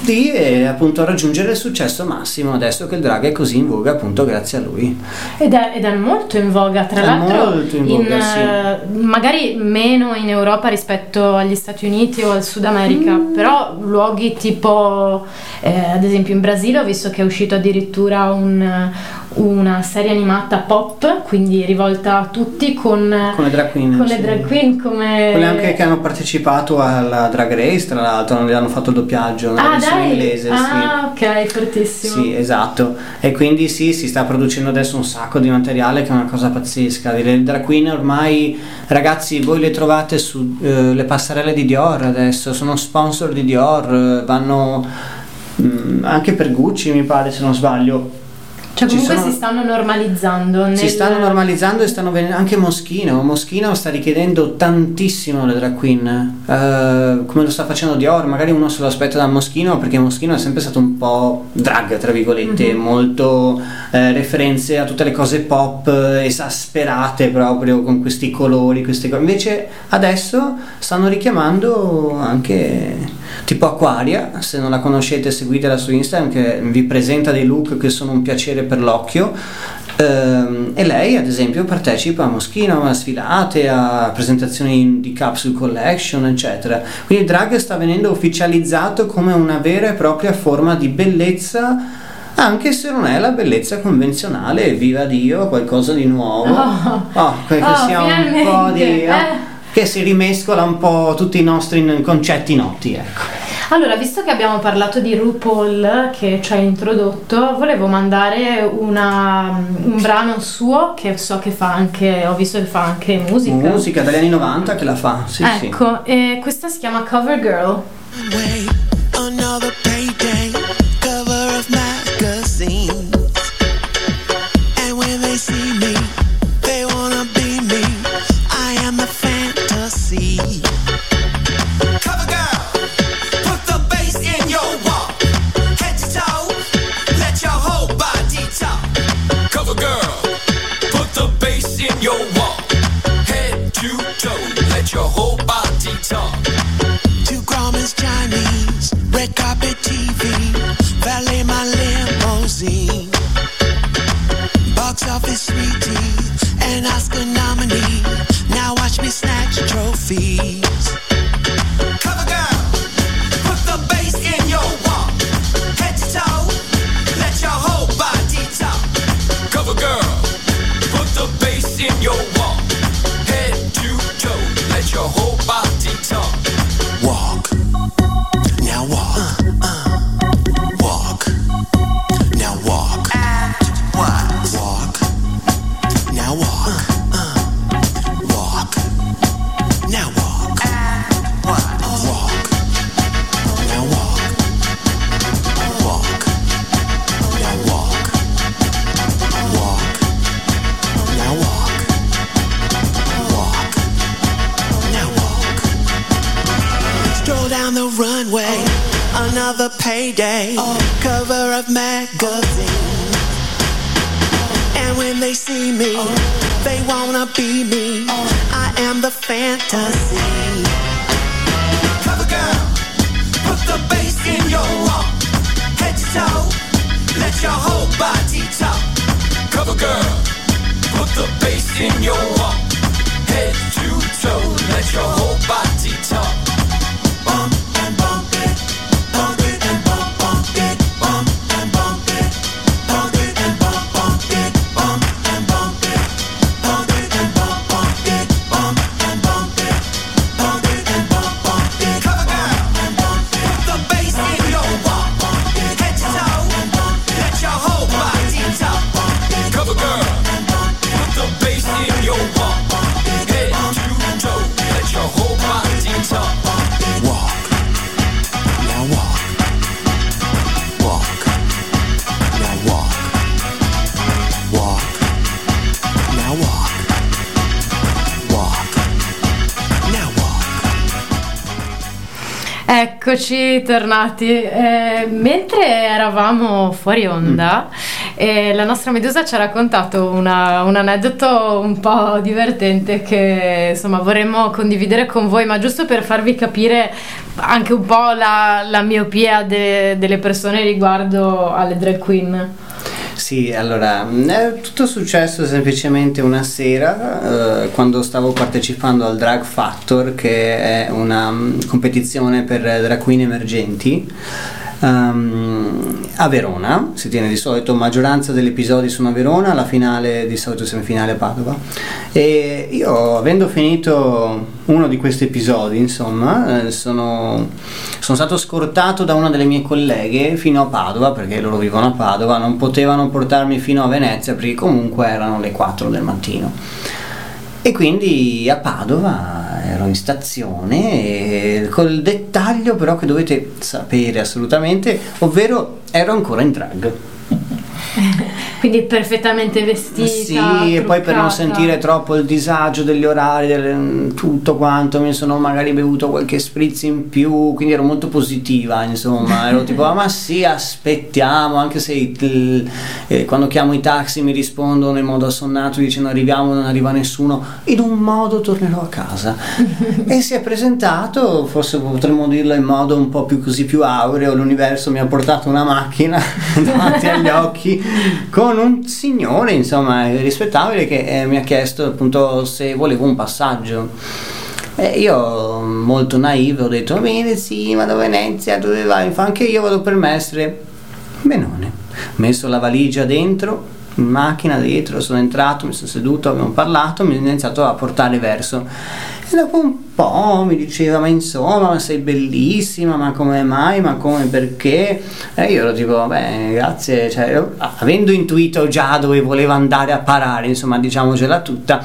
Di eh, appunto raggiungere il successo massimo adesso che il drag è così in voga appunto grazie a lui. Ed è, ed è molto in voga, tra È l'altro, molto in voga, sì. eh, magari meno in Europa rispetto agli Stati Uniti o al Sud America, Mm. però luoghi tipo, eh, ad esempio in Brasile ho visto che è uscito addirittura un- una serie animata pop, quindi rivolta a tutti con, Con le drag queen, con le sì. drag queen come... Quelle anche che hanno partecipato alla Drag Race, tra l'altro, non le hanno fatto il doppiaggio, Ah versione dai! inglese, ah ok, fortissimo. sì. Sì, esatto. E quindi sì, si sta producendo adesso un sacco di materiale che è una cosa pazzesca. Le drag queen ormai, ragazzi, voi le trovate sulle passerelle di Dior adesso, sono sponsor di Dior, eh, vanno mm, anche per Gucci mi pare se non sbaglio. Cioè Ci comunque sono- si stanno normalizzando. Si nel- stanno normalizzando e stanno venendo anche Moschino. Moschino sta richiedendo tantissimo le drag queen, eh, come lo sta facendo Dior. Magari uno se lo aspetta da Moschino perché Moschino è sempre stato un po' drag, tra virgolette, Mhm. molto eh, referenze a tutte le cose pop eh, esasperate proprio con questi colori, queste cose. Invece adesso stanno richiamando anche tipo Aquaria, se non la conoscete seguitela su Instagram che vi presenta dei look che sono un piacere per l'occhio. Ehm, e lei ad esempio partecipa a Moschino, a sfilate, a presentazioni di capsule collection eccetera. Quindi il drag sta venendo ufficializzato come una vera e propria forma di bellezza anche se non è la bellezza convenzionale, viva Dio, qualcosa di nuovo. Oh. Oh, Oh, sia un po' di... eh. Che si rimescola un po' tutti i nostri concetti noti, ecco. Allora, visto che abbiamo parlato di RuPaul che ci ha introdotto, volevo mandare una- un brano suo che so che fa anche, ho visto che fa anche musica. Musica dagli anni 90 che la fa, sì, sì. ecco, e questa si chiama Cover Girl. Wait, another payday, cover of magazines. And when they see me, of magazine. And when they see me, they wanna be me. I am the fantasy. Eccoci tornati. Eh, mentre eravamo fuori onda, e la nostra Medusa ci ha raccontato una- un aneddoto un po' divertente che insomma vorremmo condividere con voi, ma giusto per farvi capire anche un po' la, la miopia de- delle persone riguardo alle drag queen. Sì, allora, è tutto successo semplicemente una sera eh, quando stavo partecipando al Drag Factor, che è una mm, competizione per drag queen emergenti. Ehm, a Verona, si tiene di solito, maggioranza degli episodi sono a Verona, la finale di solito semifinale a Padova. E io avendo finito uno di questi episodi, insomma, eh, sono, sono stato scortato da una delle mie colleghe fino a Padova, perché loro vivono a Padova, non potevano portarmi fino a Venezia perché comunque erano le 4 del mattino. E quindi a Padova ero in stazione e col dettaglio però che dovete sapere assolutamente, ovvero ero ancora in drag. Quindi perfettamente vestita. Sì, e poi per non truccata. sentire troppo il disagio degli orari, del- tutto quanto, mi sono magari bevuto qualche spritz in più, quindi ero molto positiva, insomma, ero tipo, "Ah, ma sì, aspettiamo, anche se il- eh, quando chiamo i taxi mi rispondono in modo assonnato dicendo arriviamo, non arriva nessuno, in un modo tornerò a casa. e si è presentato, forse potremmo dirlo in modo un po' più così più aureo, l'universo mi ha portato una macchina davanti agli occhi con un signore insomma rispettabile che eh, mi ha chiesto appunto se volevo un passaggio. E io molto naive ho detto bene sì vado a Venezia dove vai? Fa anche io vado per Mestre. Benone. Messo la valigia dentro in macchina dietro sono entrato mi sono seduto abbiamo parlato mi ha iniziato a portare verso dopo un po' mi diceva ma insomma ma sei bellissima ma come mai ma come perché? E io ero tipo vabbè grazie cioè, io, avendo intuito già dove voleva andare a parare insomma diciamocela tutta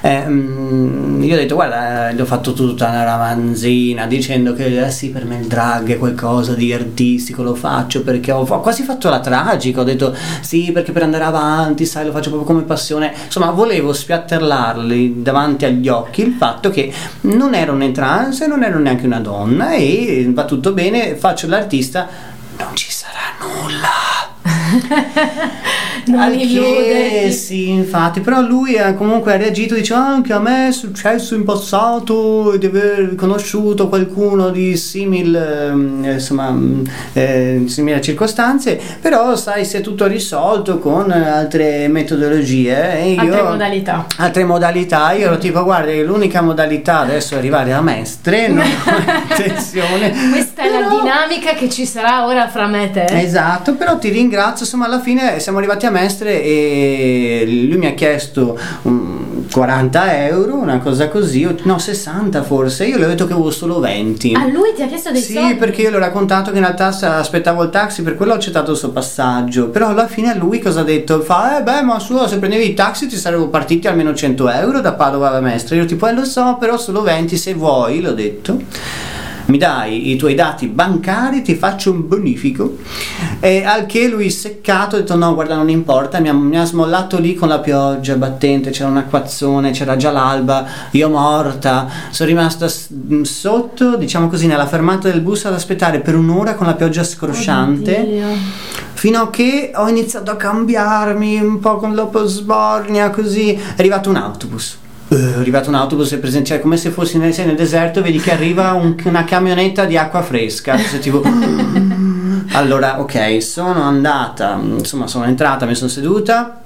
eh, mm, io ho detto guarda eh, gli ho fatto tutta una ramanzina dicendo che eh, sì per me il drag è qualcosa di artistico lo faccio perché ho, ho quasi fatto la tragica ho detto sì perché per andare avanti sai lo faccio proprio come passione insomma volevo spiattellarli davanti agli occhi il fatto che non ero né trans non ero neanche una donna e va tutto bene faccio l'artista non ci sarà nulla Non che sì, infatti, però lui ha comunque ha reagito, dice "Ah, anche a me è successo in passato di aver conosciuto qualcuno di simil, ehm, insomma, mm, eh, simili circostanze, però sai, si è tutto risolto con altre metodologie. E io, Altre modalità. Altre modalità, io ero tipo, guarda, l'unica modalità adesso è arrivare a Mestre, non ho intenzione. Questa è la Però- dinamica che ci sarà ora fra me e te. Esatto, però ti ringrazio, insomma alla fine siamo arrivati a Mestre e lui mi ha chiesto um, 40 euro, una cosa così, o- no 60 forse, io le ho detto che avevo solo 20. A lui ti ha chiesto dei Sì, soldi? perché io le ho raccontato che in realtà aspettavo il taxi, per quello ho accettato il suo passaggio. Però alla fine lui cosa ha detto? Fa, eh beh, ma su, se prendevi il taxi ti sarebbero partiti almeno 100 euro da Padova a Mestre. Io tipo, eh lo so, però solo 20 se vuoi, l'ho detto. Mi dai i tuoi dati bancari, ti faccio un bonifico. E al che lui seccato ha detto no, guarda, non importa, mi ha, mi ha smollato lì con la pioggia battente, c'era un acquazzone, c'era già l'alba, io morta, sono rimasta s- sotto, diciamo così, nella fermata del bus ad aspettare per un'ora con la pioggia scrosciante. Oddio. Fino a che ho iniziato a cambiarmi un po' con l'oposbornia, così è arrivato un autobus. Eh, È arrivato un autobus, è presente, cioè come se fossi nel, nel deserto, vedi che arriva un- una camionetta di acqua fresca. sei tipo. Allora, ok, sono andata, insomma, sono entrata, mi sono seduta.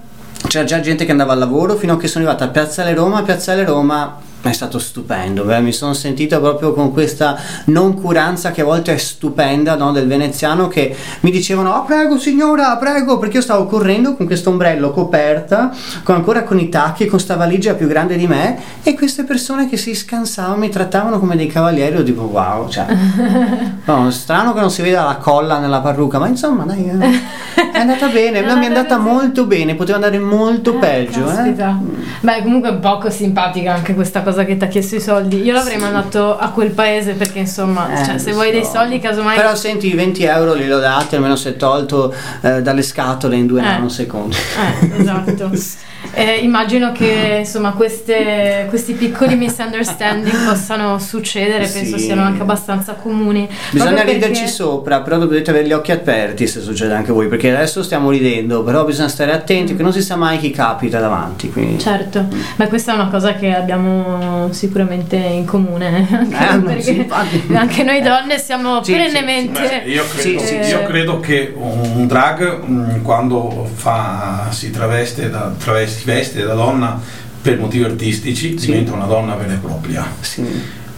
C'era già gente che andava al lavoro fino a che sono arrivata a Piazzale Roma. Piazzale Roma è stato stupendo, beh, mi sono sentito proprio con questa noncuranza che a volte è stupenda no, del veneziano che mi dicevano ah prego signora, prego, perché io stavo correndo con questo ombrello coperta, con, ancora con i tacchi, con sta valigia più grande di me e queste persone che si scansavano mi trattavano come dei cavalieri, io tipo wow, cioè, no, strano che non si veda la colla nella parrucca, ma insomma dai, eh, è andata bene, no, mi è andata molto bene, poteva andare molto Eh, peggio. Eh. caspita. Beh, comunque è poco simpatica anche questa cosa cosa che ti ha chiesto i soldi. Io l'avrei mandato a quel paese perché insomma, Eh, cioè, se vuoi dei so. soldi casomai... Però senti, i 20 euro li ho dati, almeno è tolto eh, dalle scatole in due Eh. nanosecondi. Eh, esatto. Eh, immagino che insomma queste- questi piccoli misunderstanding possano succedere, penso Sì. siano anche abbastanza comuni. Bisogna perché- riderci sopra, però dovete avere gli occhi aperti se succede anche voi, perché adesso stiamo ridendo, però bisogna stare attenti che non si sa mai chi capita davanti. Quindi. Certo, ma questa è una cosa che abbiamo sicuramente in comune, anche, Eh, ma perché sì, anche noi donne siamo Sì, sì, perennemente... Beh, io, credo, Sì, sì, io sì. credo che un drag mh, quando fa, si traveste da, traveste- si veste da donna per motivi artistici Sì. diventa una donna vera e propria Sì.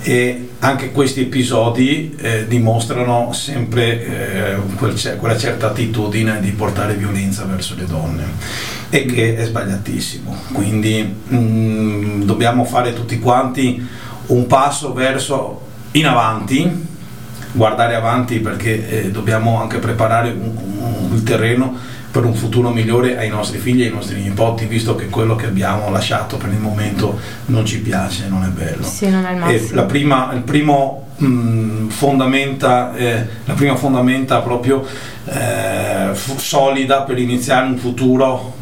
e anche questi episodi eh, dimostrano sempre eh, quel quella certa attitudine di portare violenza verso le donne e che è sbagliatissimo quindi mh, dobbiamo fare tutti quanti un passo verso in avanti guardare avanti perché eh, dobbiamo anche preparare un- un- il terreno per un futuro migliore ai nostri figli e ai nostri nipoti, visto che quello che abbiamo lasciato per il momento non ci piace, non è bello. Sì, non è il prima, il primo mh, fondamenta, eh, la prima fondamenta proprio eh, fu- solida per iniziare un futuro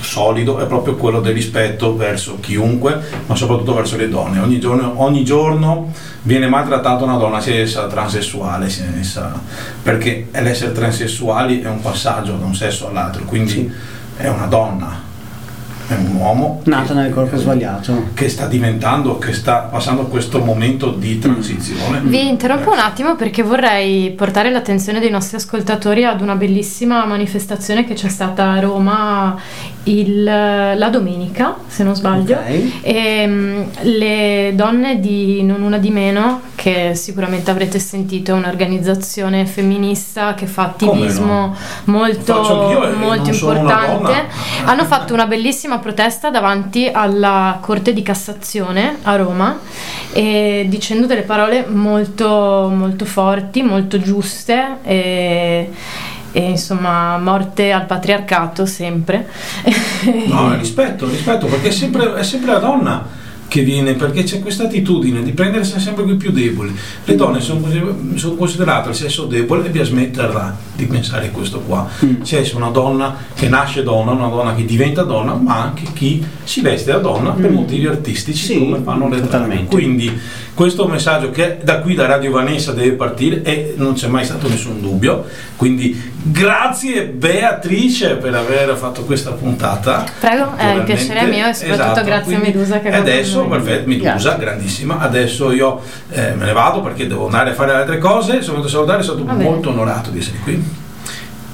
solido è proprio quello del rispetto verso chiunque, ma soprattutto verso le donne. Ogni giorno, ogni giorno viene maltrattata una donna, sia essa transessuale, sia essa, perché l'essere transessuali è un passaggio da un sesso all'altro, quindi Sì. è una donna, è un uomo che- nel corpo sbagliato. che sta diventando, che sta passando questo momento di transizione. Vi interrompo un attimo perché vorrei portare l'attenzione dei nostri ascoltatori ad una bellissima manifestazione che c'è stata a Roma il- la domenica, se non sbaglio. Ok. E, mm, le donne di Non Una di Meno, che sicuramente avrete sentito, è un'organizzazione femminista che fa attivismo no? molto, molto importante. Hanno fatto una bellissima protesta davanti alla Corte di Cassazione a Roma e dicendo delle parole molto, molto forti, molto giuste e, e, insomma morte al patriarcato sempre. No, rispetto, rispetto, perché è sempre, è sempre la donna che viene, perché c'è questa attitudine di prendersi sempre più deboli. Le donne sono, sono considerate il sesso debole e bisogna smetterla di pensare questo qua. Mm. C'è una donna che nasce donna, una donna che diventa donna, ma anche chi si veste da donna per Mm. motivi artistici Sì, come fanno le totalmente. Quindi questo messaggio che da qui da Radio Vanessa deve partire e non c'è mai stato nessun dubbio. Quindi grazie Beatrice per aver fatto questa puntata. Prego, è Naturalmente. piacere mio e soprattutto Esatto, grazie a quindi- Medusa che è adesso, perfetto, Medusa, Grazie. grandissima. Adesso io eh, me ne vado perché devo andare a fare altre cose. Sono venuto a salutare, sono Va stato bene. molto onorato di essere qui.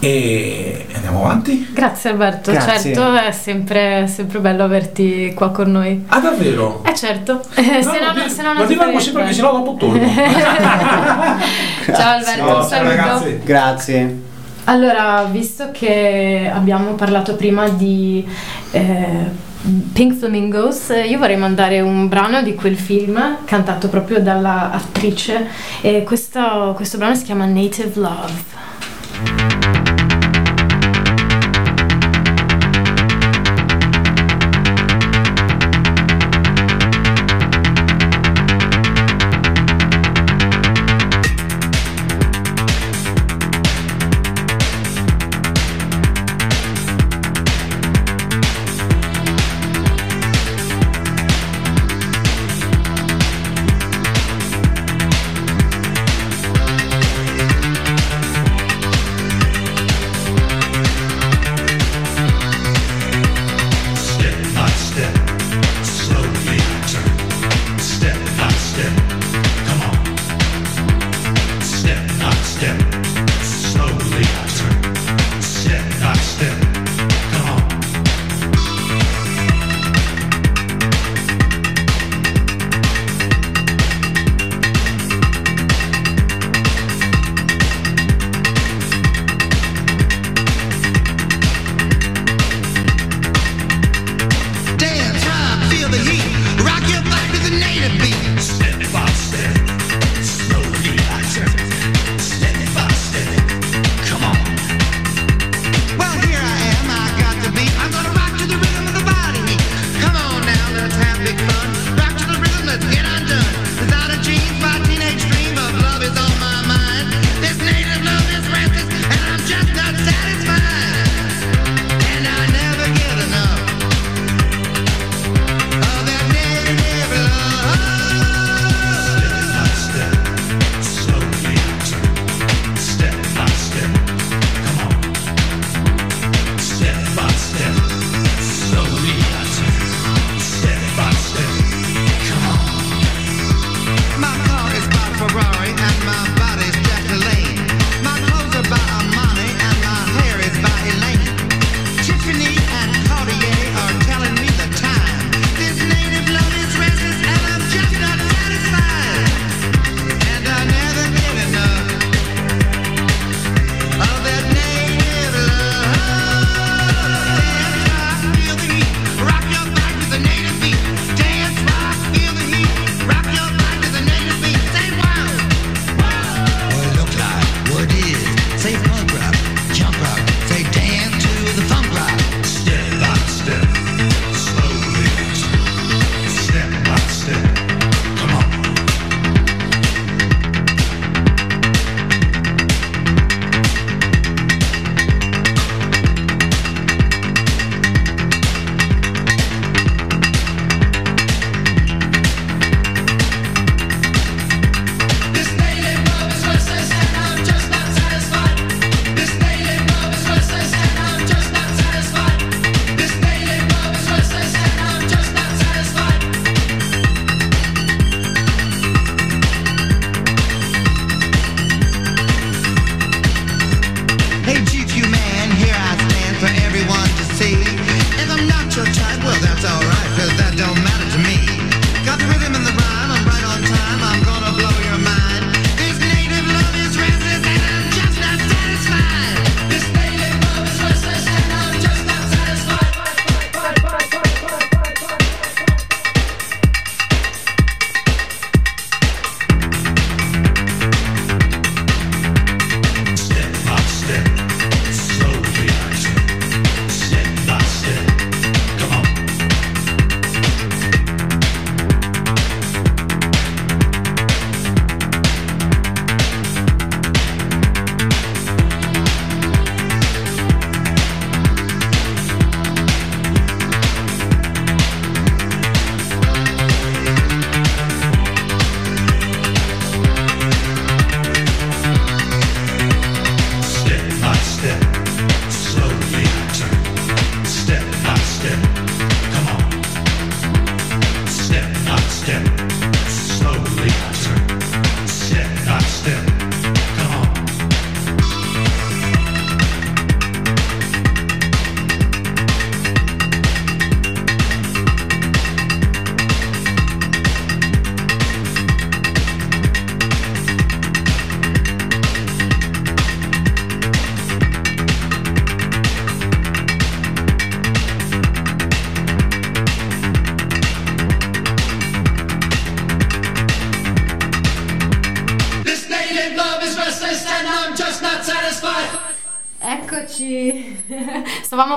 E andiamo avanti. Grazie Alberto, Grazie. certo è sempre, sempre bello averti qua con noi. Ah, davvero? Eh certo, Eh, se no, di- se no ma non ti farei così perché sennò dopo torno. Ciao Alberto, Ciao, un ciao, saluto. ragazzi. Grazie. Allora, visto che abbiamo parlato prima di eh, Pink Flamingos, io vorrei mandare un brano di quel film cantato proprio dalla attrice e questo, questo brano si chiama Native Love.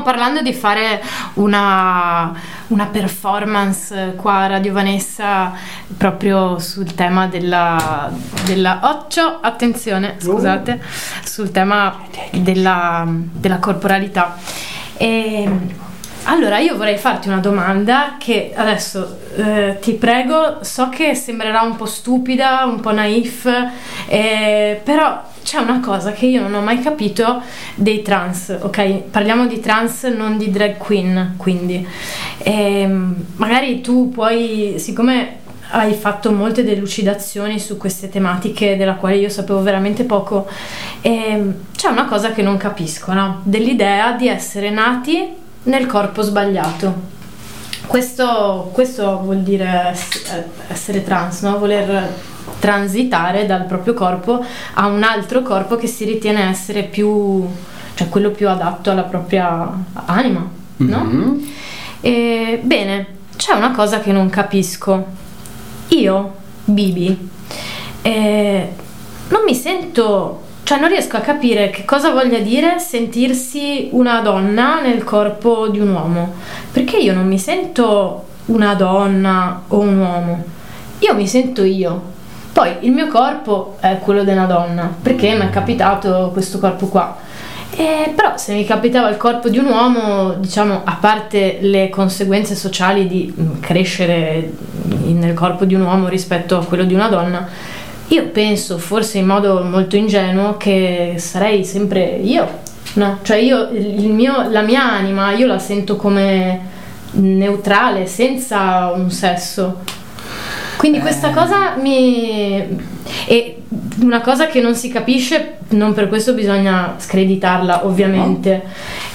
Stavamo parlando di fare una, una performance qua a Radio Vanessa proprio sul tema della, della occhio, attenzione, scusate, sul tema della, della corporalità. E, allora, io vorrei farti una domanda che adesso eh, ti prego, so che sembrerà un po' stupida, un po' naif, eh, però c'è una cosa che io non ho mai capito dei trans, ok? Parliamo di trans, non di drag queen, quindi Ehm, magari tu puoi, siccome hai fatto molte delucidazioni su queste tematiche della quale io sapevo veramente poco, ehm, c'è una cosa che non capisco, no? Dell'idea di essere nati nel corpo sbagliato. Questo, questo vuol dire ess- essere trans, no? voler transitare dal proprio corpo a un altro corpo che si ritiene essere più, cioè quello più adatto alla propria anima, no? Mhm. E, bene, c'è una cosa che non capisco. Io, Bibi, eh, non mi sento, cioè non riesco a capire che cosa voglia dire sentirsi una donna nel corpo di un uomo. Perché io non mi sento una donna o un uomo. Io mi sento io. Poi il mio corpo è quello della donna, perché mi è capitato questo corpo qua. Eh, però se mi capitava il corpo di un uomo, diciamo, a parte le conseguenze sociali di mm, crescere nel corpo di un uomo rispetto a quello di una donna, io penso, forse in modo molto ingenuo, che sarei sempre io, no? Cioè io, mio- la mia anima, io la sento come neutrale, senza un sesso. Quindi questa cosa mi... E una cosa che non si capisce, non per questo bisogna screditarla ovviamente,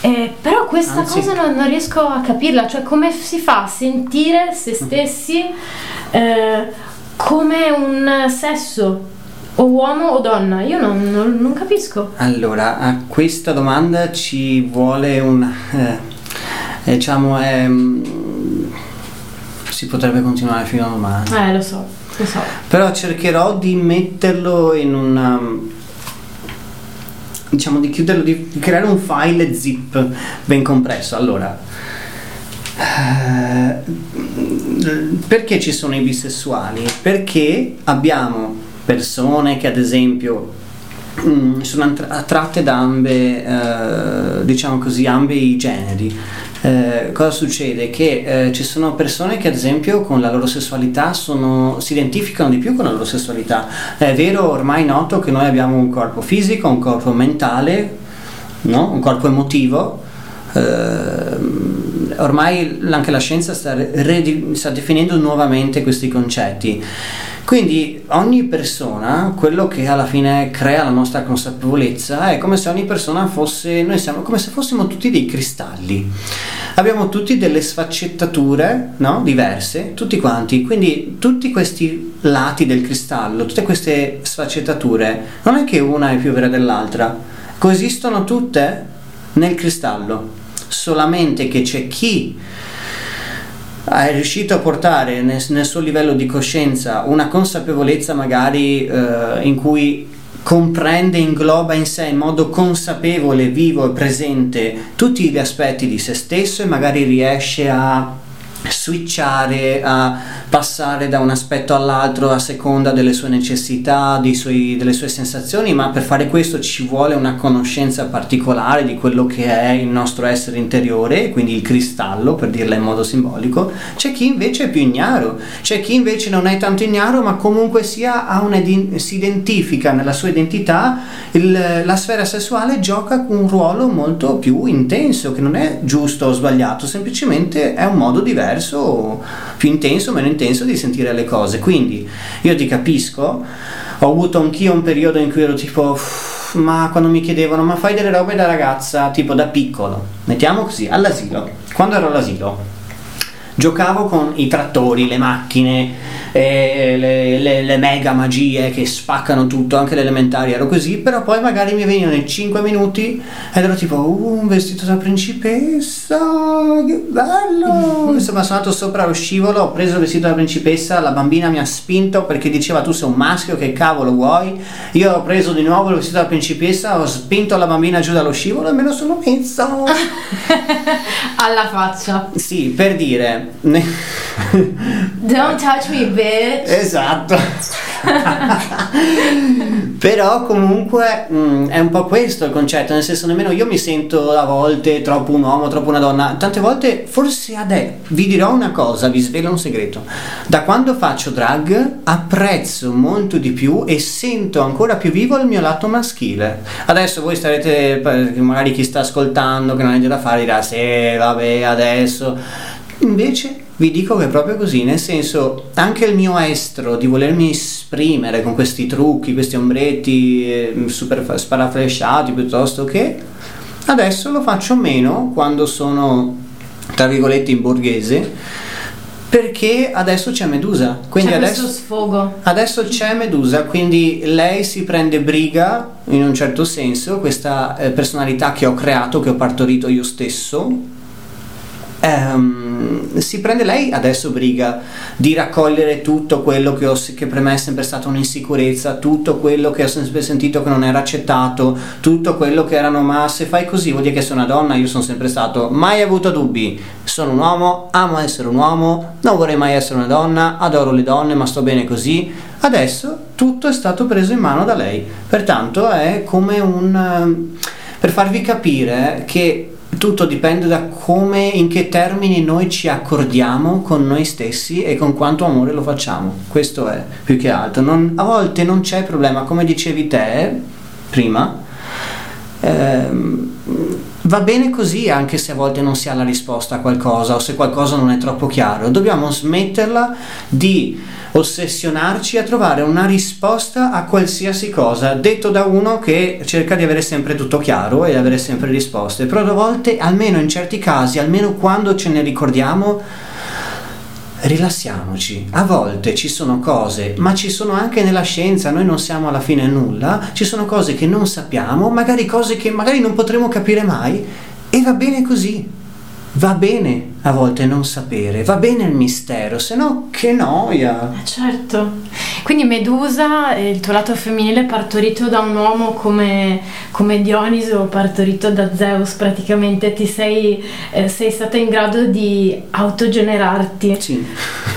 Eh, però questa Anzi. cosa non, non riesco a capirla, cioè come si fa a sentire se stessi eh, come un sesso, o uomo o donna, io non, non- non capisco. Allora, a questa domanda ci vuole un... eh, diciamo, ehm, si potrebbe continuare fino a domani. Eh, lo so, lo so. Però cercherò di metterlo in una... diciamo di chiuderlo, di creare un file zip ben compresso. Allora, eh, perché ci sono i bisessuali? Perché abbiamo persone che ad esempio mm, sono attra- attratte da ambe, eh, diciamo così, ambe i generi. Eh, cosa succede? Che eh, ci sono persone che ad esempio con la loro sessualità sono- si identificano di più con la loro sessualità. È vero, ormai noto che noi abbiamo un corpo fisico, un corpo mentale, no? un corpo emotivo. Ehm, ormai anche la scienza sta, redi- sta definendo nuovamente questi concetti. Quindi ogni persona, quello che alla fine crea la nostra consapevolezza, è come se ogni persona fosse, noi siamo come se fossimo tutti dei cristalli. Abbiamo tutti delle sfaccettature no? diverse, tutti quanti. Quindi tutti questi lati del cristallo, tutte queste sfaccettature, non è che una è più vera dell'altra, coesistono tutte nel cristallo. Solamente che c'è chi è riuscito a portare nel, nel suo livello di coscienza una consapevolezza magari eh, in cui comprende, ingloba in sé in modo consapevole, vivo e presente tutti gli aspetti di se stesso e magari riesce a switchare, a passare da un aspetto all'altro a seconda delle sue necessità, suoi- delle sue sensazioni, ma per fare questo ci vuole una conoscenza particolare di quello che è il nostro essere interiore, quindi il cristallo, per dirla in modo simbolico. C'è chi invece è più ignaro, c'è chi invece non è tanto ignaro, ma comunque sia iden- si identifica nella sua identità, il- la sfera sessuale gioca un ruolo molto più intenso, che non è giusto o sbagliato, semplicemente è un modo diverso, più intenso meno intenso di sentire le cose. Quindi io ti capisco, ho avuto anch'io un periodo in cui ero tipo, "Uff, ma quando mi chiedevano, ma fai delle robe da ragazza, tipo da piccolo, mettiamo così, all'asilo, quando ero all'asilo giocavo con i trattori, le macchine, eh, le, le- le mega magie che spaccano tutto, anche le elementari ero così, però poi magari mi venivano in 5 minuti ed ero tipo, uh, un vestito da principessa, che bello! Insomma, sono andato sopra lo scivolo, ho preso il vestito da principessa, la bambina mi ha spinto perché diceva tu sei un maschio, che cavolo vuoi? Io ho preso di nuovo il vestito da principessa, ho spinto la bambina giù dallo scivolo e me lo sono messo. Alla faccia. Sì, per dire. Don't touch me, bitch. esatto. Però comunque mh, è un po' questo il concetto, nel senso nemmeno io mi sento a volte troppo un uomo, troppo una donna, tante volte forse adesso vi dirò una cosa, vi svelo un segreto. Da quando faccio drag apprezzo molto di più e sento ancora più vivo il mio lato maschile. Adesso voi starete, magari chi sta ascoltando che non ha niente da fare dirà sì vabbè adesso Invece vi dico che è proprio così, nel senso anche il mio estro di volermi esprimere con questi trucchi, questi ombretti eh, super sparaflesciati piuttosto che adesso lo faccio meno quando sono tra virgolette in borghese perché adesso c'è Medusa. Quindi C'è adesso sfogo. Adesso c'è Medusa, quindi lei si prende briga in un certo senso, questa eh, personalità che ho creato, che ho partorito io stesso. Ehm, si prende lei adesso briga di raccogliere tutto quello che, ho, che per me è sempre stata un'insicurezza, tutto quello che ho sempre sentito che non era accettato, tutto quello che erano ma se fai così vuol dire che sei una donna, io sono sempre stato, mai avuto dubbi, sono un uomo, amo essere un uomo, non vorrei mai essere una donna, adoro le donne ma sto bene così, adesso tutto è stato preso in mano da lei, pertanto è come un... ehm, per farvi capire che tutto dipende da come, in che termini noi ci accordiamo con noi stessi e con quanto amore lo facciamo. Questo è più che altro. Non- a volte non c'è problema, come dicevi te prima. ehm, va bene così anche se a volte non si ha la risposta a qualcosa o se qualcosa non è troppo chiaro. Dobbiamo smetterla di ossessionarci a trovare una risposta a qualsiasi cosa, detto da uno che cerca di avere sempre tutto chiaro e avere sempre risposte, però a volte, almeno in certi casi, almeno quando ce ne ricordiamo, rilassiamoci. A volte ci sono cose, ma ci sono anche nella scienza, noi non siamo alla fine nulla, ci sono cose che non sappiamo, magari cose che magari non potremo capire mai e va bene così. Va bene a volte non sapere, va bene il mistero, se no che noia. Eh, Certo. Quindi Medusa, eh, il tuo lato femminile partorito da un uomo come, come Dioniso, partorito da Zeus praticamente, ti sei, eh, sei stata in grado di autogenerarti. Sì.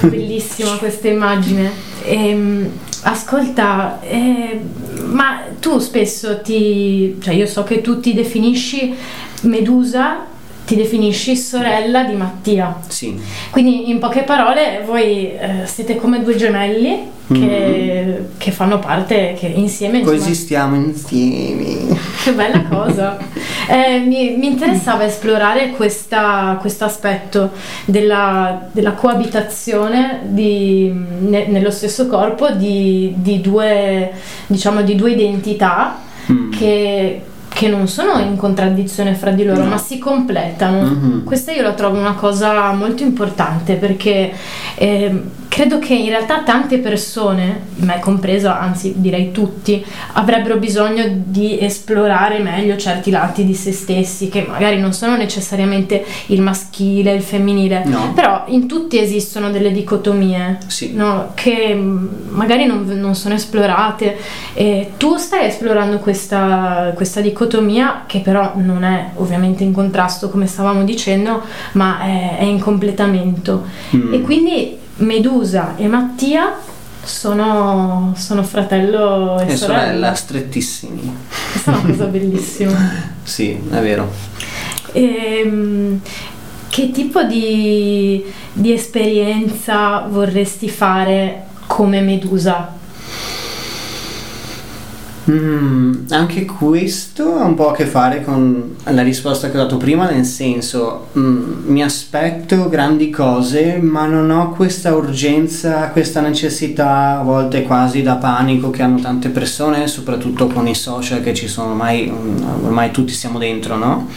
Bellissima questa immagine. Ehm, ascolta, eh, ma tu spesso ti... cioè io so che tu ti definisci Medusa, ti definisci sorella di Mattia. Sì. Quindi in poche parole voi eh, siete come due gemelli che, che fanno parte, che insieme... Coesistiamo insieme. che bella cosa! Eh, mi, mi interessava esplorare questo aspetto della, della coabitazione di- ne- nello stesso corpo di, di due, diciamo, di due identità Mm. che, che non sono in contraddizione fra di loro, No. ma si completano. Mhm. Questa io la trovo una cosa molto importante perché ehm, credo che in realtà tante persone, me compreso, anzi direi tutti, avrebbero bisogno di esplorare meglio certi lati di se stessi che magari non sono necessariamente il maschile, il femminile, No. però in tutti esistono delle dicotomie Sì. no, che magari non, non sono esplorate e tu stai esplorando questa, questa dicotomia che però non è ovviamente in contrasto come stavamo dicendo ma è, è in completamento Mm. e quindi Medusa e Mattia sono, sono fratello e, E sorella. sorella, strettissimi. Questa è una cosa bellissima. Sì, è vero. Ehm, che tipo di, di esperienza vorresti fare come Medusa? Mm, anche questo ha un po' a che fare con la risposta che ho dato prima, nel senso mm, mi aspetto grandi cose, ma non ho questa urgenza, questa necessità, a volte quasi da panico che hanno tante persone, soprattutto con i social che ci sono ormai, mm, ormai tutti siamo dentro, no?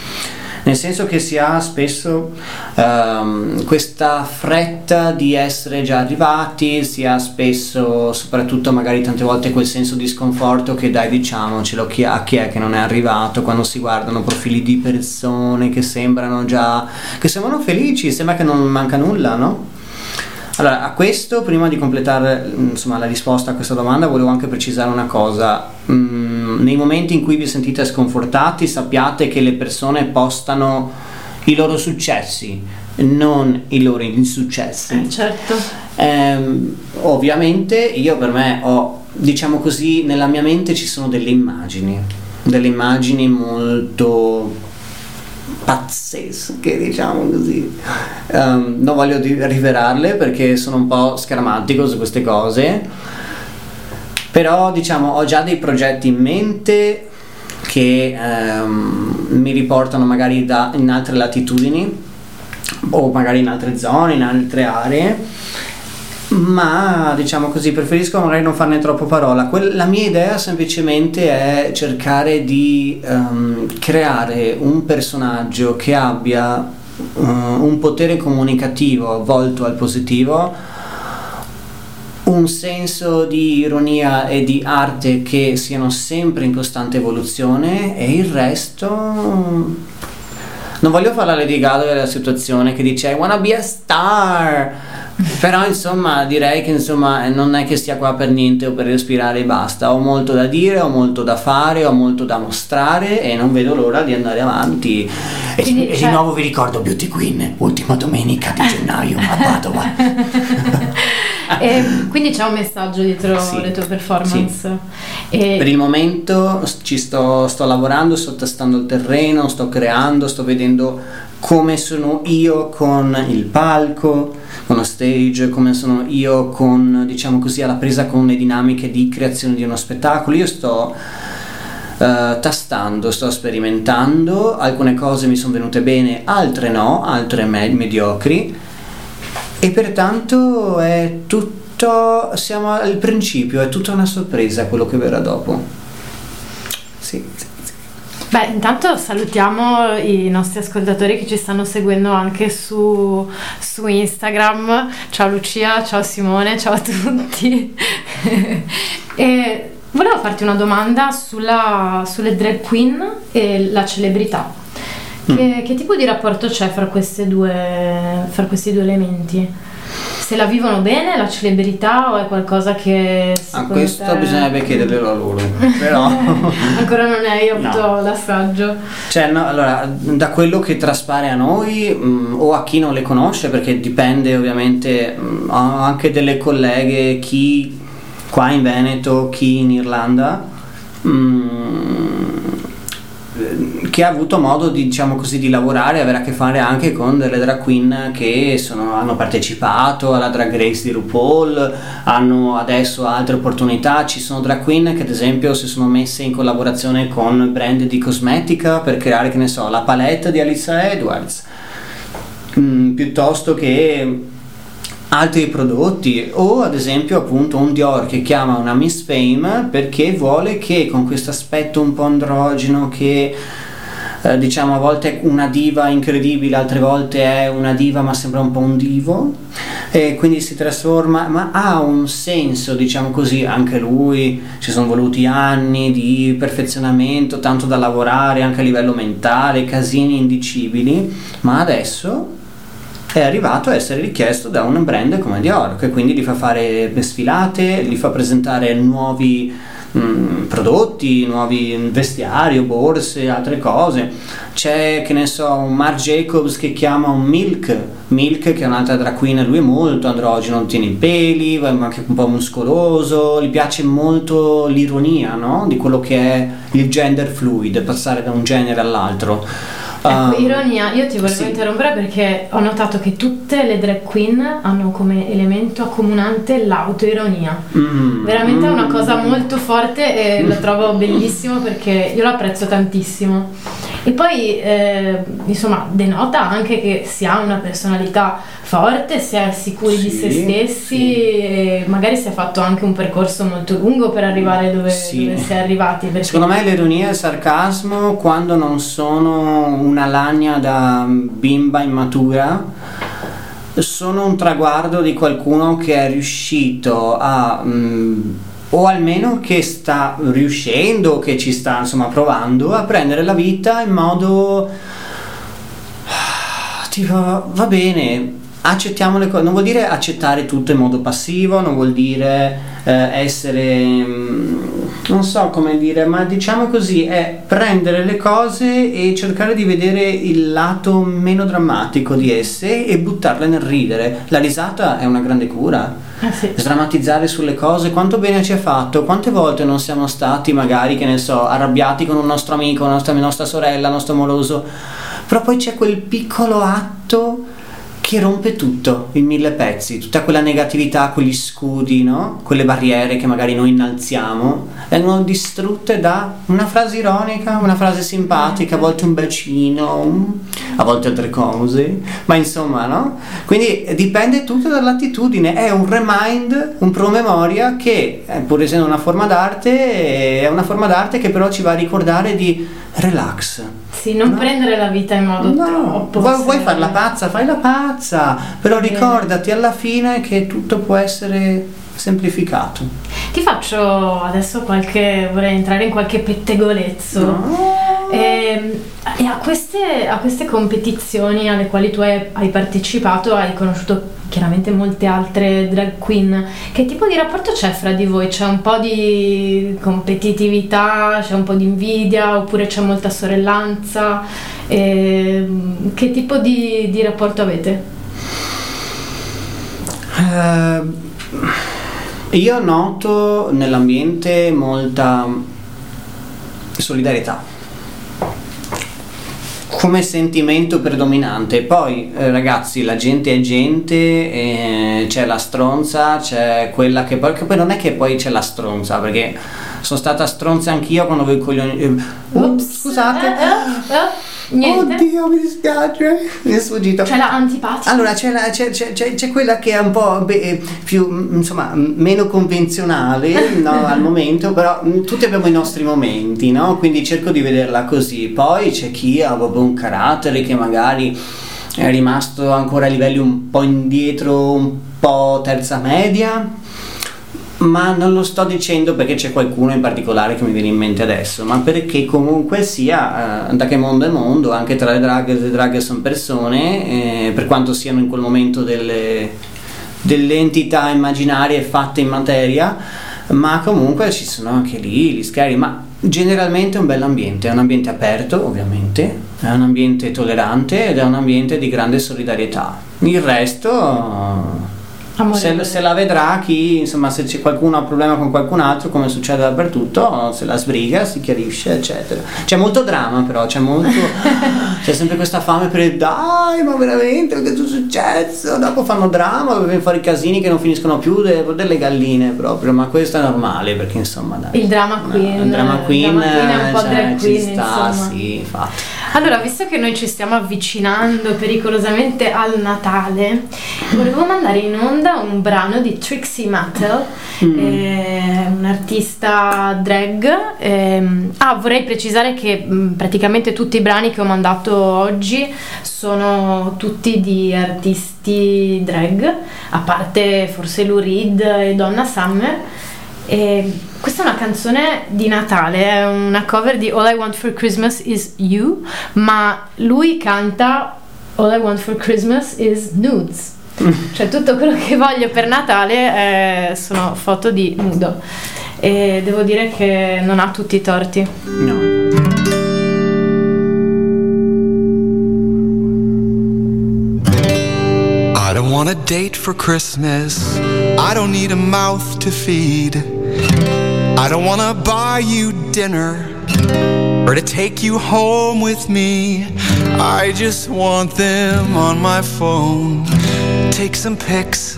Nel senso che si ha spesso ehm, questa fretta di essere già arrivati, si ha spesso, soprattutto magari tante volte quel senso di sconforto che dai diciamocelo chi, a chi è che non è arrivato quando si guardano profili di persone che sembrano già, che sembrano felici, sembra che non manca nulla, no? Allora, a questo, prima di completare mm, insomma, la risposta a questa domanda, volevo anche precisare una cosa. Mm, nei momenti in cui vi sentite sconfortati, sappiate che le persone postano i loro successi, non i loro insuccessi. Eh, certo. Ehm, ovviamente io per me ho, diciamo così, nella mia mente ci sono delle immagini, delle immagini molto pazzesche, diciamo così. Ehm, non voglio rivelarle perché sono un po' scaramantico su queste cose, però diciamo ho già dei progetti in mente che ehm, mi riportano magari da, in altre latitudini o magari in altre zone, in altre aree ma diciamo così preferisco magari non farne troppo parola. Quel- la mia idea semplicemente è cercare di ehm, creare un personaggio che abbia eh, un potere comunicativo volto al positivo un senso di ironia e di arte che siano sempre in costante evoluzione e il resto non voglio fare la Lady Gaga della situazione che dice I wanna be a star però insomma direi che insomma non è che stia qua per niente o per respirare e basta. Ho molto da dire, ho molto da fare ho molto da mostrare e non vedo l'ora di andare avanti. E, Quindi, e di cioè- nuovo vi ricordo Beauty Queen ultima domenica di gennaio a Padova E quindi c'è un messaggio dietro Sì. le tue performance. E- Per il momento ci sto, sto lavorando, sto testando il terreno, sto creando, sto vedendo come sono io con il palco, con lo stage, come sono io con, diciamo così, alla presa con le dinamiche di creazione di uno spettacolo. Io sto eh, tastando, sto sperimentando, alcune cose mi sono venute bene, altre no, altre me- mediocri e pertanto è tutto, siamo al principio, è tutta una sorpresa quello che verrà dopo. Sì, sì. Beh, intanto salutiamo i nostri ascoltatori che ci stanno seguendo anche su, su Instagram. Ciao Lucia, ciao Simone, ciao a tutti. e volevo farti una domanda sulla- sulle drag queen e la celebrità. Che, che tipo di rapporto c'è fra, queste due, fra questi due elementi? Se la vivono bene la celebrità o è qualcosa che... A secondo questo te- bisognerebbe chiederlo a loro, però... Ancora non hai avuto No. l'assaggio. Cioè, no, allora, da quello che traspare a noi mm, o a chi non le conosce, perché dipende ovviamente, mm, ho anche delle colleghe, chi qua in Veneto, chi in Irlanda, mm, che ha avuto modo di, diciamo così, di lavorare e avere a che fare anche con delle drag queen che sono- hanno partecipato alla Drag Race di RuPaul, hanno adesso altre opportunità, ci sono drag queen che ad esempio si sono messe in collaborazione con brand di cosmetica per creare, che ne so, la palette di Alissa Edwards, Mm, piuttosto che altri prodotti. O ad esempio appunto un Dior che chiama una Miss Fame perché vuole che con questo aspetto un po' androgeno che eh, diciamo a volte è una diva incredibile, altre volte è una diva ma sembra un po' un divo. E quindi si trasforma, ma ha un senso, diciamo così, anche lui, ci sono voluti anni di perfezionamento, tanto da lavorare anche a livello mentale, casini indicibili, ma adesso è arrivato a essere richiesto da un brand come Dior, che quindi gli fa fare sfilate, gli fa presentare nuovi mm, prodotti, nuovi vestiari, borse, altre cose. C'è, che ne so, Marc Jacobs che chiama un Milk, Milk che è un'altra drag lui è molto androgeno, tiene i peli, ma anche un po' muscoloso, gli piace molto l'ironia, no? Di quello che è il gender fluid, passare da un genere all'altro. Ecco, Um, ironia, io ti volevo sì. interrompere perché ho notato che tutte le drag queen hanno come elemento accomunante l'autoironia. mm, Veramente è una mm. cosa molto forte e lo trovo bellissimo perché io lo apprezzo tantissimo. E poi, eh, insomma, denota anche che si ha una personalità forte, si è sicuri di Sì, se stessi sì. e magari si è fatto anche un percorso molto lungo per arrivare dove, Sì. dove si è arrivati. Secondo me l'ironia e il sarcasmo quando non sono una lagna da bimba immatura sono un traguardo di qualcuno che è riuscito a mm, o almeno che sta riuscendo, che ci sta insomma provando a prendere la vita in modo tipo va bene accettiamo le cose non vuol dire accettare tutto in modo passivo non vuol dire eh, essere mm, non so come dire ma diciamo così è prendere le cose e cercare di vedere il lato meno drammatico di esse e buttarle nel ridere la risata è una grande cura Eh sì. sdrammatizzare sulle cose, quanto bene ci ha fatto, quante volte non siamo stati magari, che ne so, arrabbiati con un nostro amico, nostra, nostra sorella, il nostro amoroso, però poi c'è quel piccolo atto che rompe tutto in mille pezzi, tutta quella negatività, quegli scudi, no? quelle barriere che magari noi innalziamo, vengono distrutte da una frase ironica, una frase simpatica, a volte un bacino, a volte altre cose, ma insomma, no? Quindi dipende tutto dall'attitudine, è un remind, un promemoria che, eh, pur essendo una forma d'arte, è una forma d'arte che però ci va a ricordare di relax. Sì, non No. prendere la vita in modo No, troppo. vuoi, vuoi farla pazza, fai la pazza, però Bene. ricordati alla fine che tutto può essere semplificato. Ti faccio adesso qualche. vorrei entrare in qualche pettegolezzo. E, e a, queste, a queste competizioni alle quali tu hai, hai partecipato, hai conosciuto chiaramente molte altre drag queen. Che tipo di rapporto c'è fra di voi? C'è un po' di competitività, c'è un po' di invidia oppure c'è molta sorellanza? E, che tipo di, di rapporto avete? Eh, io noto nell'ambiente molta solidarietà come sentimento predominante. Poi, eh, ragazzi, la gente è gente, eh, c'è la stronza, c'è quella che poi, che poi non è che poi c'è la stronza, perché sono stata stronza anch'io quando avevo i coglioni. eh, Ops. scusate. Eh, eh, eh, niente. Oddio, mi dispiace. Mi è sfuggito. C'è la antipatica. Allora c'è, la- c'è- c'è- c'è- quella che è un po' beh, più mm, insomma m- meno convenzionale no, al momento, però mm, tutti abbiamo i nostri momenti, no? Quindi cerco di vederla così. Poi c'è chi ha proprio un carattere che magari è rimasto ancora a livelli un po' indietro, un po' terza media. Ma non lo sto dicendo perché c'è qualcuno in particolare che mi viene in mente adesso, ma perché comunque sia, eh, da che mondo è mondo, anche tra le drag le drag sono persone, eh, per quanto siano in quel momento delle, delle entità immaginarie fatte in materia, ma comunque ci sono anche lì gli scheri, ma generalmente è un bell'ambiente, è un ambiente aperto ovviamente, è un ambiente tollerante ed è un ambiente di grande solidarietà. Il resto... Se, se la vedrà chi, insomma, se c'è qualcuno ha un problema con qualcun altro, come succede dappertutto, se la sbriga, si chiarisce, eccetera. C'è molto dramma, però, c'è molto. c'è sempre questa fame per il dai, ma veramente, che è successo? Dopo fanno dramma, vengono fuori casini che non finiscono più, de- delle galline proprio, ma questo è normale perché insomma dai. Il drama queen, il drama il queen, drama queen è un po' cioè, drag ci queen, sta, insomma. sì, infatti. Allora, visto che noi ci stiamo avvicinando pericolosamente al Natale, volevo mandare in onda un brano di Trixie Mattel, eh, un'artista drag. ehm, ah, vorrei precisare che mh, praticamente tutti i brani che ho mandato oggi sono tutti di artisti drag, a parte forse Lou Reed e Donna Summer. E questa è una canzone di Natale, è una cover di All I Want for Christmas is You, ma lui canta All I Want for Christmas is Nudes. cioè tutto quello che voglio per Natale eh, sono foto di nudo. E devo dire che non ha tutti i torti. No. Want a date for Christmas. I don't need a mouth to feed. I don't want to buy you dinner or to take you home with me. I just want them on my phone. Take some pics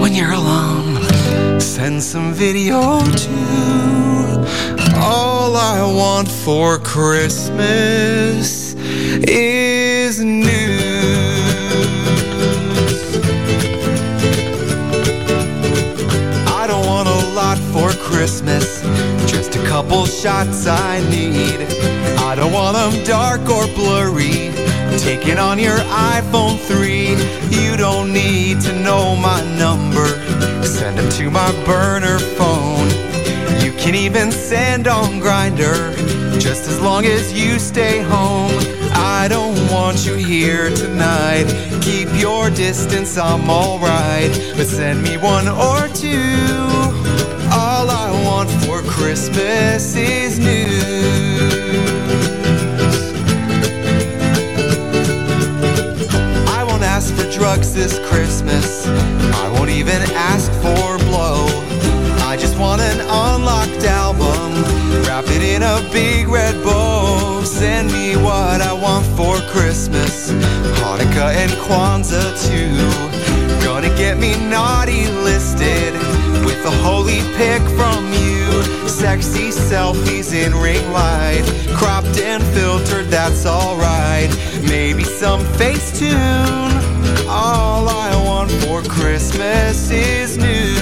when you're alone. Send some video too. All I want for Christmas is news. Christmas, just a couple shots I need. I don't want them dark or blurry, taken on your iPhone 3. You don't need to know my number, send them to my burner phone. You can even send on Grinder, just as long as you stay home. I don't want you here tonight. Keep your distance, I'm alright. But send me one or two. All I want for Christmas is news. I won't ask for drugs this Christmas. I won't even ask for blow. I just want an unlocked album. Wrap it in a big red bow. Send me what I want for Christmas. Hanukkah and Kwanzaa too. Gonna get me naughty listed with a holy pic from you. Sexy selfies in ring light. Cropped and filtered, that's alright. Maybe some Facetune. All I want for Christmas is new.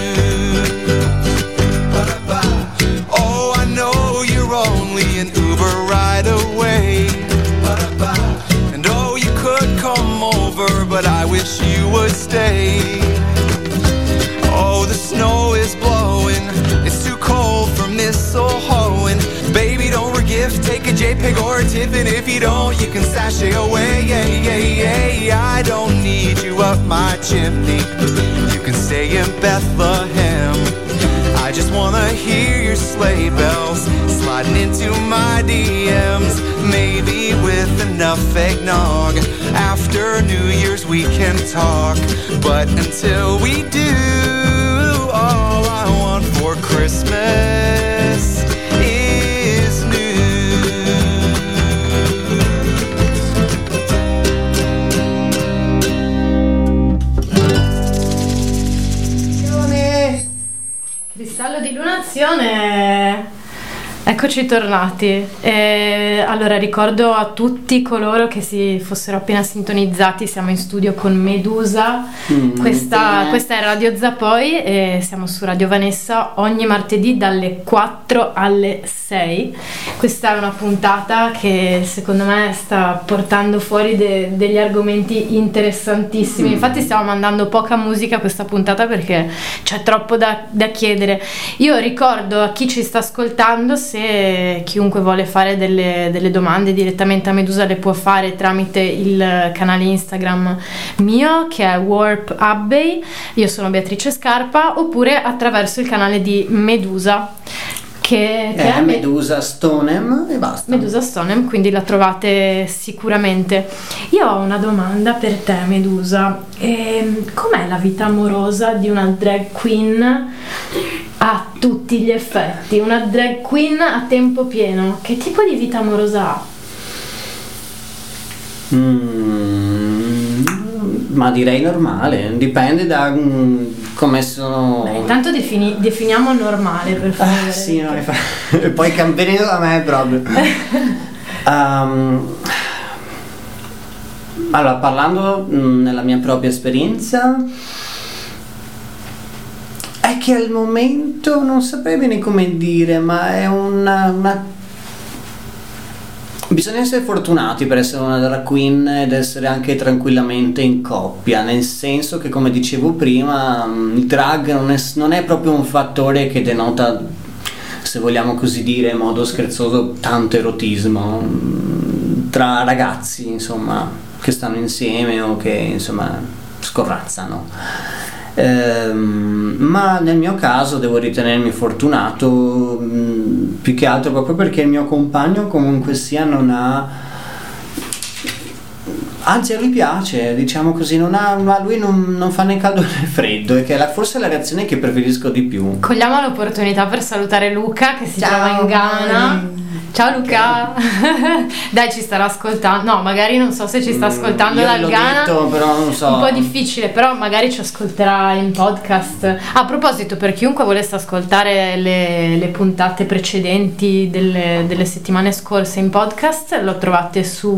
Oh, I know you're only an Uber ride away. And oh, you could come over, but I wish you would stay. Is blowing. It's too cold for mistletoeing. Baby, don't forgive. Take a JPEG or a TIFF, and if you don't, you can sashay away. Yeah, yeah, yeah. I don't need you up my chimney. You can stay in Bethlehem. I just wanna hear your sleigh bells sliding into my DMs. Maybe with enough eggnog. After New Year's we can talk. But until we do, Christmas Eccoci tornati. E allora ricordo a tutti coloro che si fossero appena sintonizzati, siamo in studio con Medusa. Mm, questa, questa è Radio Zappoi e siamo su Radio Vanessa ogni martedì dalle 4 alle 6. Questa è una puntata che secondo me sta portando fuori de- degli argomenti interessantissimi. Mm. Infatti stiamo mandando poca musica a questa puntata perché c'è troppo da, da chiedere. Io ricordo a chi ci sta ascoltando se chiunque vuole fare delle, delle domande direttamente a Medusa le può fare tramite il canale Instagram mio che è Warp Abbey, io sono Beatrice Scarpa, oppure attraverso il canale di Medusa che, che è Me- Medusa Stonem e basta. Medusa Stonem, quindi la trovate sicuramente. Io ho una domanda per te, Medusa. Ehm, com'è la vita amorosa di una drag queen a tutti gli effetti? Una drag queen a tempo pieno. Che tipo di vita amorosa ha? Mm, ma direi normale, dipende da mm, come sono. Beh, intanto defini- definiamo normale, per favore. Ah, sì, no, fa- poi cam- venendo da me proprio. Ehm, allora, parlando mm, nella mia propria esperienza, è che al momento non saprei bene come dire, ma è una, una- Bisogna essere fortunati per essere una drag queen ed essere anche tranquillamente in coppia, nel senso che come dicevo prima mm, il drag non è, non è proprio un fattore che denota, se vogliamo così dire in modo scherzoso, tanto erotismo mm, tra ragazzi insomma che stanno insieme o che insomma scorrazzano. Ehm, ma nel mio caso devo ritenermi fortunato mh, più che altro proprio perché il mio compagno comunque sia non ha anzi a lui piace diciamo così non ha, ma lui non, non fa né caldo né freddo e che è la- forse è la reazione che preferisco di più Cogliamo l'opportunità per salutare Luca che si trova in Ghana. Ciao Luca! Dai, ci starà ascoltando. No, magari non so se ci sta ascoltando Mm, dal Ghana. detto, però non so. Un po' difficile, però magari ci ascolterà in podcast. A proposito, per chiunque volesse ascoltare le, le puntate precedenti delle, delle settimane scorse in podcast, lo trovate su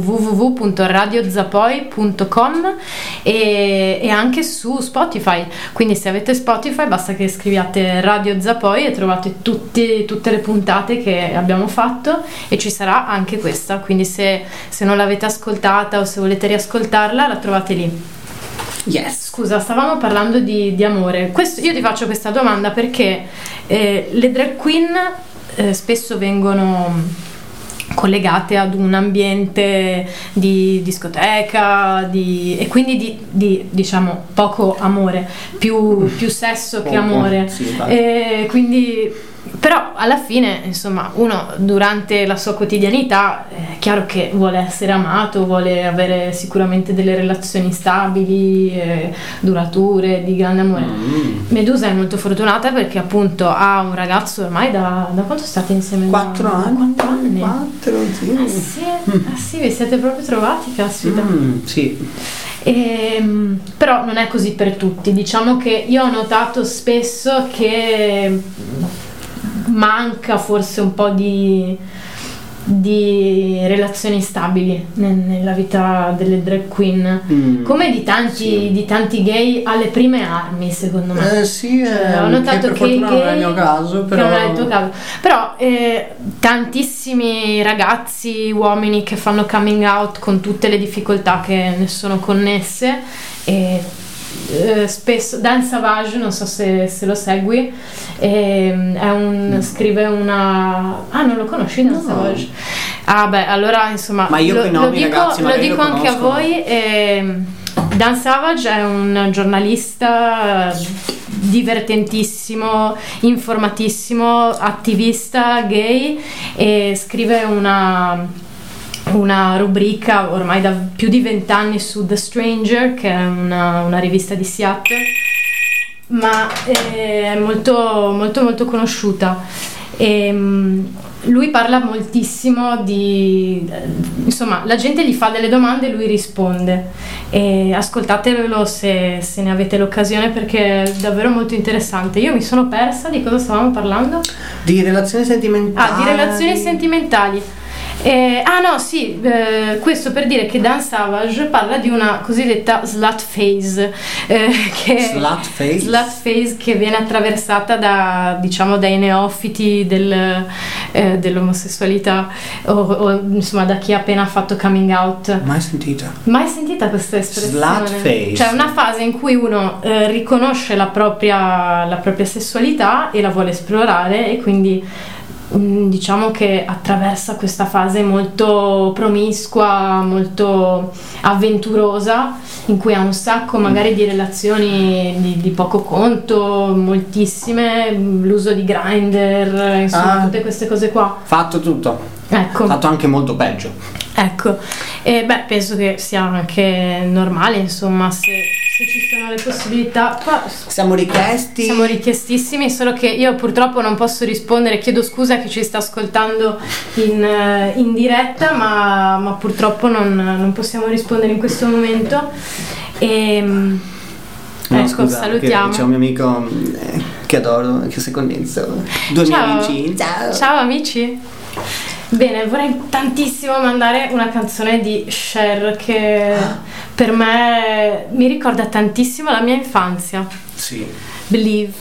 www.radiozapoi.com e, e anche su Spotify. Quindi se avete Spotify basta che scriviate Radio Zapoi e trovate tutti- tutte le puntate che abbiamo fatto e ci sarà anche questa. Quindi se, se non l'avete ascoltata o se volete riascoltarla, la trovate lì. Yes. Scusa, stavamo parlando di, di amore. Questo- io ti faccio questa domanda perché eh, le drag queen eh, spesso vengono collegate ad un ambiente di discoteca di- e quindi di, di, diciamo poco amore, più, più sesso che Poco, amore. sì, infatti. E quindi però alla fine, insomma, uno durante la sua quotidianità è chiaro che vuole essere amato, vuole avere sicuramente delle relazioni stabili, eh, durature, di grande amore. Mm. Medusa è molto fortunata perché appunto ha un ragazzo ormai da, da quanto state insieme? Quattro da anni. Quattro anni. Quattro, sì. Ah sì, ah sì, vi siete proprio trovati, caspita. Mm, sì. Ehm, però non è così per tutti. Diciamo che io ho notato spesso che manca forse un po' di, di relazioni stabili ne- nella vita delle drag queen. Mm. Come di tanti, Sì. di tanti gay alle prime armi, secondo me. Eh, sì, Cioè, eh, ho che notato per che, i non è il mio caso, che però- non è il tuo caso. Però eh, tantissimi ragazzi, uomini che fanno coming out con tutte le difficoltà che ne sono connesse e eh, spesso Dan Savage, non so se, se lo segui, ehm, è un, scrive una... Ah, non lo conosci Dan No. Savage? Ah beh, allora insomma... Ma io lo, coi lo nomi, dico, ragazzi, lo dico lo anche a voi. ehm, Dan Savage è un giornalista eh, divertentissimo, informatissimo, attivista gay e scrive una una rubrica ormai da più di vent'anni su The Stranger, che è una, una rivista di Seattle, ma eh, è molto, molto, molto conosciuta. E, mm, lui parla moltissimo di insomma la gente gli fa delle domande e lui risponde e ascoltatelo se, se ne avete l'occasione perché è davvero molto interessante io mi sono persa di cosa stavamo parlando Di relazioni sentimentali. Ah, di relazioni sentimentali. Eh, ah no, sì, eh, questo per dire che Dan Savage parla di una cosiddetta slut phase, eh, che, Slut phase? slut phase che viene attraversata da, diciamo, dai neofiti del, eh, dell'omosessualità o, o, insomma da chi ha appena fatto coming out. Mai sentita. Mai sentita questa espressione? Slut phase. Cioè una fase in cui uno eh, riconosce la propria, la propria sessualità e la vuole esplorare e quindi diciamo che attraversa questa fase molto promiscua, molto avventurosa in cui ha un sacco magari di relazioni di, di poco conto, moltissime, l'uso di grinder, insomma Ah. tutte queste cose qua. Fatto tutto. Ecco. Fatto anche molto peggio. Ecco, e beh, penso che sia anche normale, insomma, se, se ci sono le possibilità. Qua Siamo richiesti. siamo richiestissimi, solo che io purtroppo non posso rispondere, chiedo scusa a chi ci sta ascoltando in, eh, in diretta, ma, ma purtroppo non, non possiamo rispondere in questo momento. E, No, ecco, scusa, salutiamo. C'è un mio amico eh, che adoro, che sei connesso. Due Ciao. miei amici. Ciao. Ciao amici. Bene, vorrei tantissimo mandare una canzone di Cher che per me mi ricorda tantissimo la mia infanzia. Sì. Believe.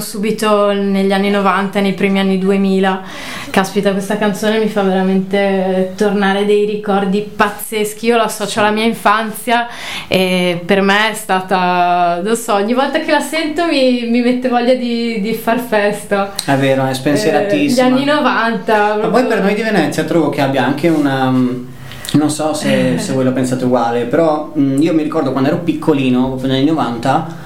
Eh, subito negli anni 90, nei primi anni 2000. Caspita, questa canzone mi fa veramente tornare dei ricordi pazzeschi. Io lo associo alla mia infanzia e per me è stata, non so, ogni volta che la sento mi, mi mette voglia di, di far festa. È vero, è Eh, spensieratissima. gli anni 90. Ma poi proprio- per noi di Venezia trovo che abbia anche una... mm, Non so se, se voi lo pensate uguale, però mm, io mi ricordo quando ero piccolino, proprio negli anni 90,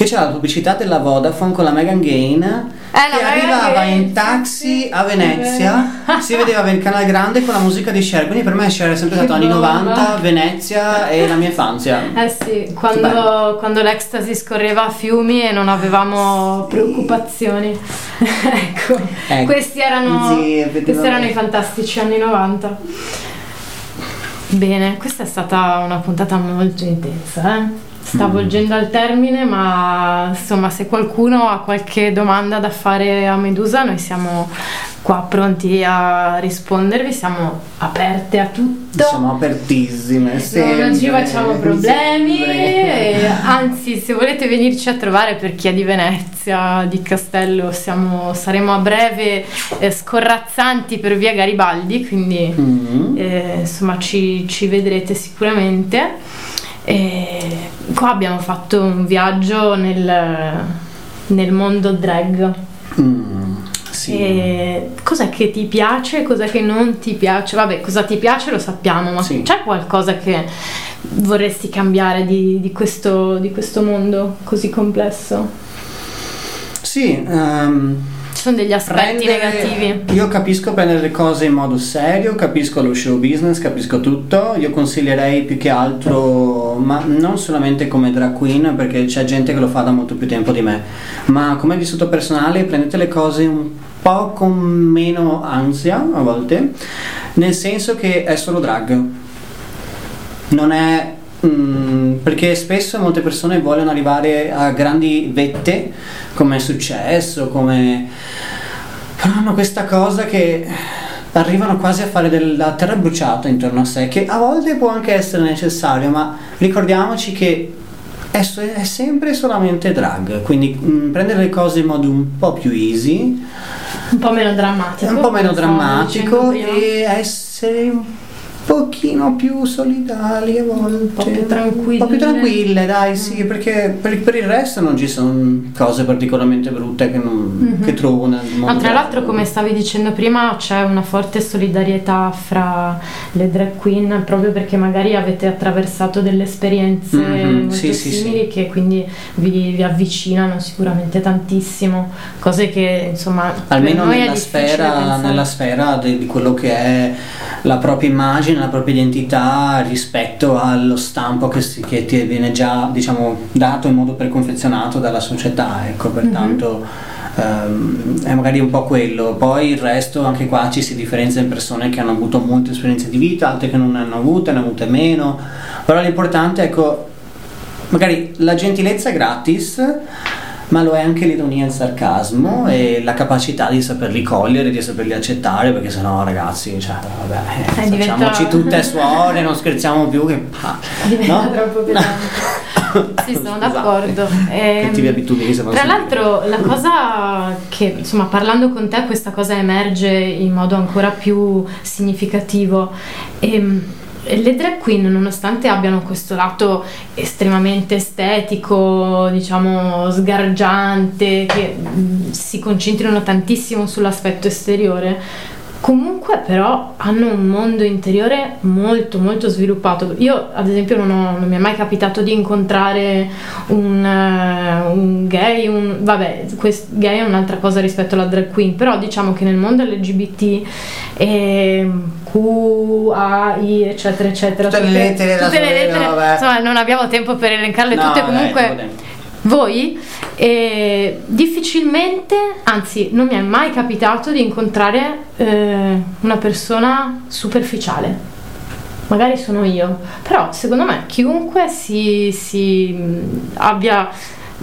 che c'era la pubblicità della Vodafone con la Megan Gain Eh, che arrivava Gain, in taxi a Venezia, si vedeva il canale grande con la musica di Cher, quindi per me Cher è sempre Che stato anni bomba. 90, Venezia e la mia infanzia. Eh sì, quando, quando l'ecstasy scorreva a fiumi e non avevamo preoccupazioni. ecco, Ecco. questi, erano, Sì, questi erano i fantastici anni 90. Bene, questa è stata una puntata molto intensa, eh? Sta Mm. volgendo al termine, ma insomma, se qualcuno ha qualche domanda da fare a Medusa, noi siamo qua pronti a rispondervi, siamo aperte a tutto. Siamo apertissime, No, non ci sempre, facciamo problemi, sempre. e anzi se volete venirci a trovare per chi è di Venezia, di Castello, siamo- saremo a breve eh, scorrazzanti per via Garibaldi, quindi Mm. eh, insomma ci, ci vedrete sicuramente. E qua abbiamo fatto un viaggio nel, nel mondo drag. Mm, sì. E cos'è che ti piace, cos'è che non ti piace? Vabbè, cosa ti piace lo sappiamo, ma Sì. c'è qualcosa che vorresti cambiare di, di questo, di questo mondo così complesso? Sì, ehm, Ci sono degli aspetti prendere- negativi. Io capisco prendere le cose in modo serio, capisco lo show business, capisco tutto. Io consiglierei più che altro, ma non solamente come drag queen, perché c'è gente che lo fa da molto più tempo di me, ma come vissuto personale prendete le cose un po' con meno ansia a volte, nel senso che è solo drag. Non è mm, perché spesso molte persone vogliono arrivare a grandi vette, come è successo, come però hanno questa cosa che arrivano quasi a fare della terra bruciata intorno a sé, che a volte può anche essere necessario, ma ricordiamoci che è, è sempre solamente drag, quindi mm, prendere le cose in modo un po' più easy, Un po' meno drammatico. un po' meno drammatico e essere un pochino più solidali a volte, Un po' più un po' tranquille. più tranquille, dai, sì, perché per, per il resto non ci sono cose particolarmente brutte che, non, Mhm. che trovo nel mondo. Ma tra l'altro, come stavi dicendo prima, c'è una forte solidarietà fra le drag queen proprio perché magari avete attraversato delle esperienze Mhm, molto sì, simili sì. che quindi vi, vi avvicinano sicuramente tantissimo. Cose che insomma almeno nella sfera, nella sfera di quello che è la propria immagine, la propria identità rispetto allo stampo che, si- che ti viene già diciamo, dato in modo preconfezionato dalla società, ecco, pertanto ehm, è magari un po' quello. Poi il resto anche qua ci si differenzia in persone che hanno avuto molte esperienze di vita, altre che non ne hanno avute, ne hanno avute meno, però l'importante ecco magari la gentilezza è gratis, ma lo è anche l'ironia e il sarcasmo e la capacità di saperli cogliere, di saperli accettare, perché sennò ragazzi, cioè, vabbè, Eh, facciamoci tutte suore, non scherziamo più che... ah, Diventa no? troppo pesante. Sì, sono Scusate. d'accordo. Non Tra l'altro, la cosa che insomma, parlando con te, questa cosa emerge in modo ancora più significativo. Ehm, le drag queen, nonostante abbiano questo lato estremamente estetico, diciamo sgargiante, che mm, si concentrino tantissimo sull'aspetto esteriore, comunque però hanno un mondo interiore molto molto sviluppato. Io ad esempio non, ho- non mi è mai capitato di incontrare un, eh, un gay, un, vabbè, quest- gay è un'altra cosa rispetto alla drag queen, però diciamo che nel mondo LGBT e QAI eccetera eccetera, Tutte le lettere tutte le lettere, insomma non abbiamo tempo per elencarle No, tutte dai, comunque tempo. Voi eh, difficilmente, anzi non mi è mai capitato di incontrare eh, una persona superficiale. Magari sono io, però secondo me chiunque si, si, mh, abbia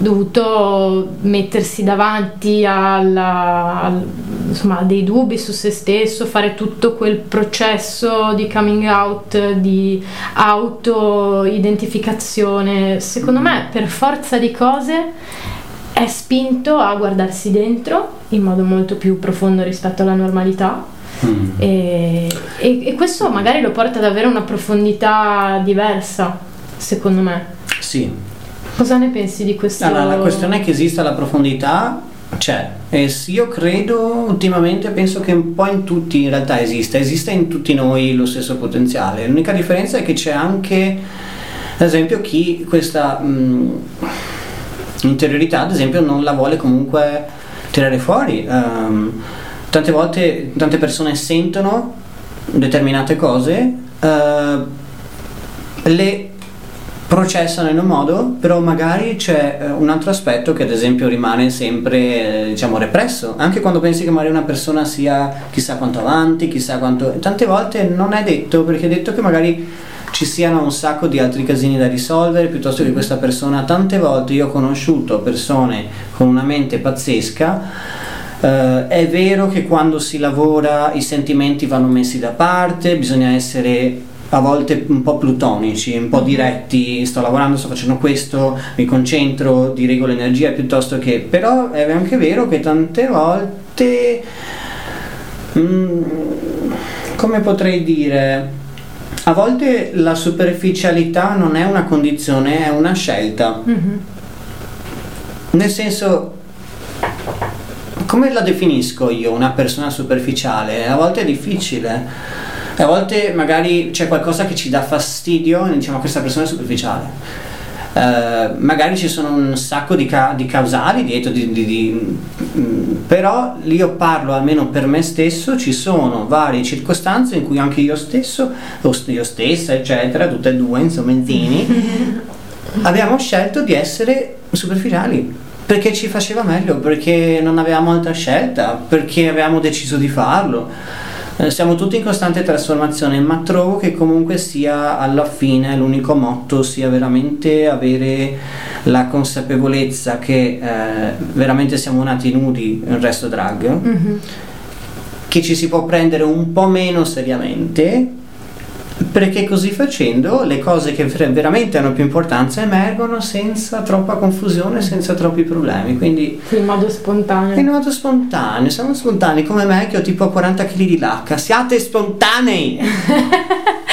dovuto mettersi davanti alla, al- insomma, a dei dubbi su se stesso, fare tutto quel processo di coming out, di auto-identificazione, secondo me per forza di cose è spinto a guardarsi dentro in modo molto più profondo rispetto alla normalità Mm. e, e- e questo magari lo porta ad avere una profondità diversa, secondo me. Sì. Cosa ne pensi di questo? Allora, la questione è che esista la profondità c'è. E io credo ultimamente penso che un po' in tutti in realtà esista. Esiste in tutti noi lo stesso potenziale. L'unica differenza è che c'è anche ad esempio chi questa mh, interiorità ad esempio non la vuole comunque tirare fuori. Ehm, tante volte tante persone sentono determinate cose eh, le processano in un modo, però magari c'è eh, un altro aspetto che ad esempio rimane sempre eh, diciamo represso, anche quando pensi che magari una persona sia chissà quanto avanti, chissà quanto tante volte non è detto perché è detto che magari ci siano un sacco di altri casini da risolvere piuttosto che questa persona tante volte io ho conosciuto persone con una mente pazzesca eh, è vero che quando si lavora i sentimenti vanno messi da parte, bisogna essere a volte un po' plutonici, un po' diretti, sto lavorando, sto facendo questo, mi concentro, dirigo l'energia piuttosto che... però è anche vero che tante volte... mm, come potrei dire? A volte la superficialità non è una condizione, è una scelta. Mhm. Nel senso, come la definisco io una persona superficiale? A volte è difficile. A volte magari c'è qualcosa che ci dà fastidio e diciamo questa persona è superficiale. Eh, magari ci sono un sacco di, ca- di causali dietro, di- di- mm, però io parlo almeno per me stesso, ci sono varie circostanze in cui anche io stesso, o io stessa, eccetera, tutte e due, insomma, insieme, abbiamo scelto di essere superficiali perché ci faceva meglio, perché non avevamo altra scelta, perché avevamo deciso di farlo. Eh, Siamo tutti in costante trasformazione, ma trovo che comunque sia alla fine l'unico motto sia veramente avere la consapevolezza che eh, veramente siamo nati nudi, il resto drag, Mhm. che ci si può prendere un po' meno seriamente perché così facendo le cose che ver- veramente hanno più importanza emergono senza troppa confusione, senza troppi problemi. Quindi in modo spontaneo. in modo spontaneo, siamo spontanei come me che ho tipo 40 kg di lacca. Siate spontanei!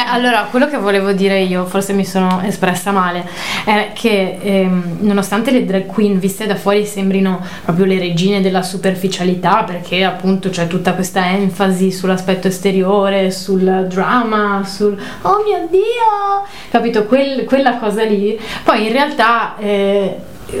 Beh, allora, quello che volevo dire io, forse mi sono espressa male, è che ehm, nonostante le drag queen viste da fuori sembrino proprio le regine della superficialità, perché appunto c'è tutta questa enfasi sull'aspetto esteriore, sul drama, sul oh mio dio, capito? Quel- quella cosa lì, poi in realtà... eh,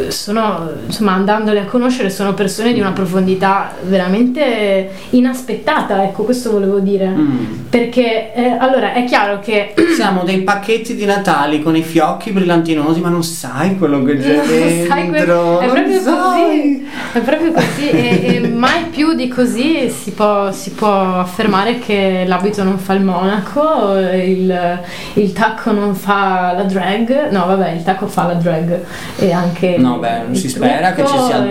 sono insomma andandole a conoscere sono persone di una profondità veramente inaspettata ecco questo volevo dire Mm. perché eh, allora è chiaro che Siamo dei pacchetti di Natali con i fiocchi brillantinosi, ma non sai quello che c'è Non sai que- dentro. è proprio così è proprio così e, e mai più di così si può, si può affermare che l'abito non fa il monaco il, il tacco non fa la drag no vabbè il tacco fa la drag e anche No, beh, non si spera che ci sia il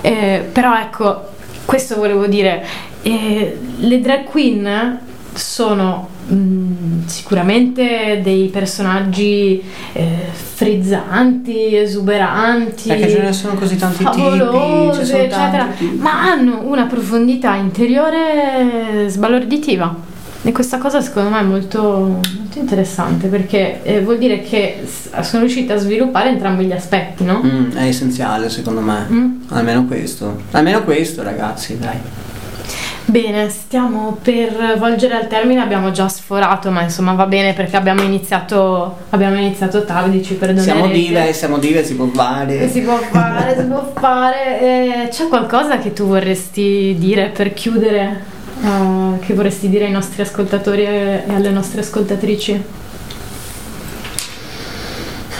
e- eh, però ecco, questo volevo dire, eh, le drag queen sono mm, sicuramente dei personaggi eh, frizzanti, esuberanti, Perché ce ne sono così tanti tipi, favolose, sono eccetera, tanti tipi. ma hanno una profondità interiore sbalorditiva. E questa cosa secondo me è molto, molto interessante perché eh, vuol dire che sono riuscita a sviluppare entrambi gli aspetti, no? Mm, è essenziale secondo me. Mm. Almeno questo. Almeno questo, ragazzi, dai. Bene, stiamo per volgere al termine, abbiamo già sforato, ma insomma va bene perché abbiamo iniziato, abbiamo iniziato tardi, ci perdonerete. Siamo dive, siamo dive, si può fare. Si può fare, si può fare. Eh, c'è qualcosa che tu vorresti dire per chiudere? Eh, che vorresti dire ai nostri ascoltatori e alle nostre ascoltatrici?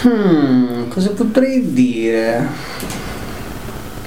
Hmm, cosa potrei dire?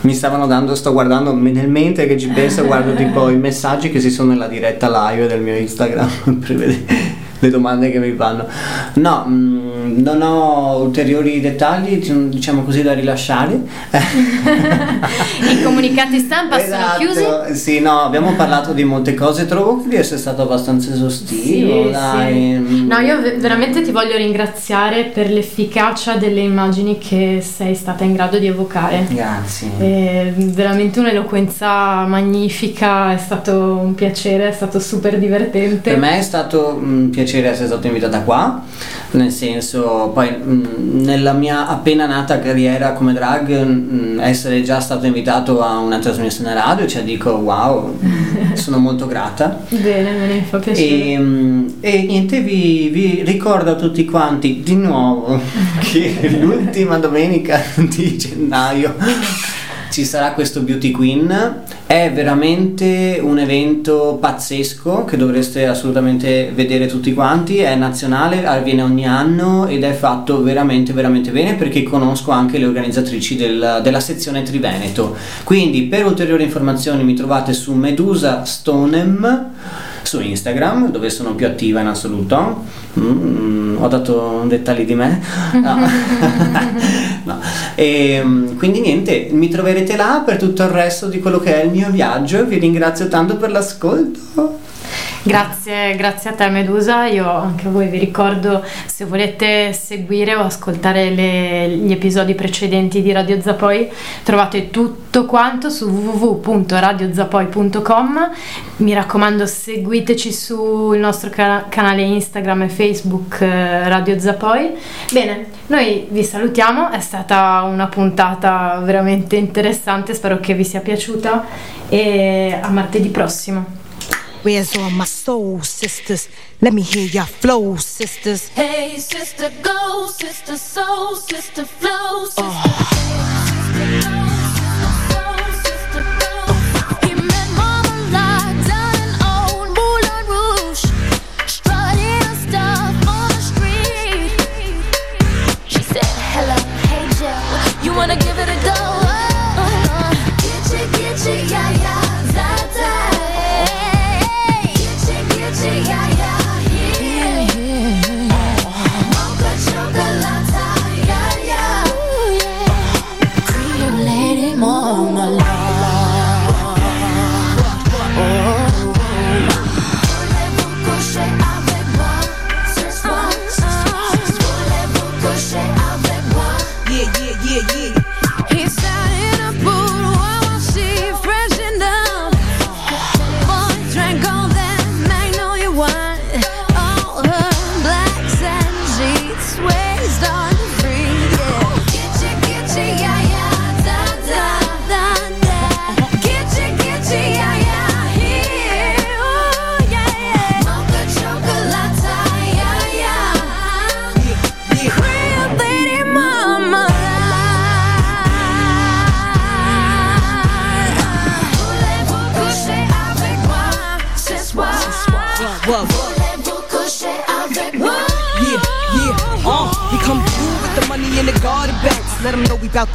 Mi stavano dando, sto guardando nel mente che ci penso, guardo tipo i messaggi che si sono nella diretta live del mio Instagram per vedere le domande che mi fanno. No, mm, non ho ulteriori dettagli, diciamo così, da rilasciare. I comunicati stampa sono chiusi? Esatto, Sì, no, abbiamo parlato di molte cose, trovo di essere stato abbastanza esaustivo, Sì, dai. sì. No, io ve- veramente ti voglio ringraziare per l'efficacia delle immagini che sei stata in grado di evocare. Grazie. È veramente un'eloquenza magnifica, è stato un piacere, è stato super divertente. Per me è stato un piacere essere stata invitata qua, nel senso, poi mh, nella mia appena nata carriera come drag, mh, essere già stato invitato a una trasmissione radio, cioè dico wow, sono molto grata. Bene, me ne fa piacere. E, mh, e niente, vi, vi ricordo a tutti quanti di nuovo che l'ultima domenica di gennaio ci sarà questo Beauty Queen. È veramente un evento pazzesco che dovreste assolutamente vedere tutti quanti. È nazionale, avviene ogni anno ed è fatto veramente, veramente bene perché conosco anche le organizzatrici del- della sezione Triveneto. Quindi, per ulteriori informazioni, mi trovate su Medusa Stonem su Instagram dove sono più attiva in assoluto Mm, ho dato dettagli di me no. No. E, mm, quindi niente mi troverete là per tutto il resto di quello che è il mio viaggio vi ringrazio tanto per l'ascolto Grazie, grazie a te Medusa, io anche a voi vi ricordo se volete seguire o ascoltare le- gli episodi precedenti di Radio Zapoi trovate tutto quanto su www.radiozapoi.com mi raccomando seguiteci sul nostro ca- canale Instagram e Facebook eh, Radio Zapoi. Bene, noi vi salutiamo, è stata una puntata veramente interessante, spero che vi sia piaciuta. E a martedì prossimo Where's all my soul sisters? Let me hear your flow, sisters. Hey, sister, go, sister, soul, sister, flow, sister. He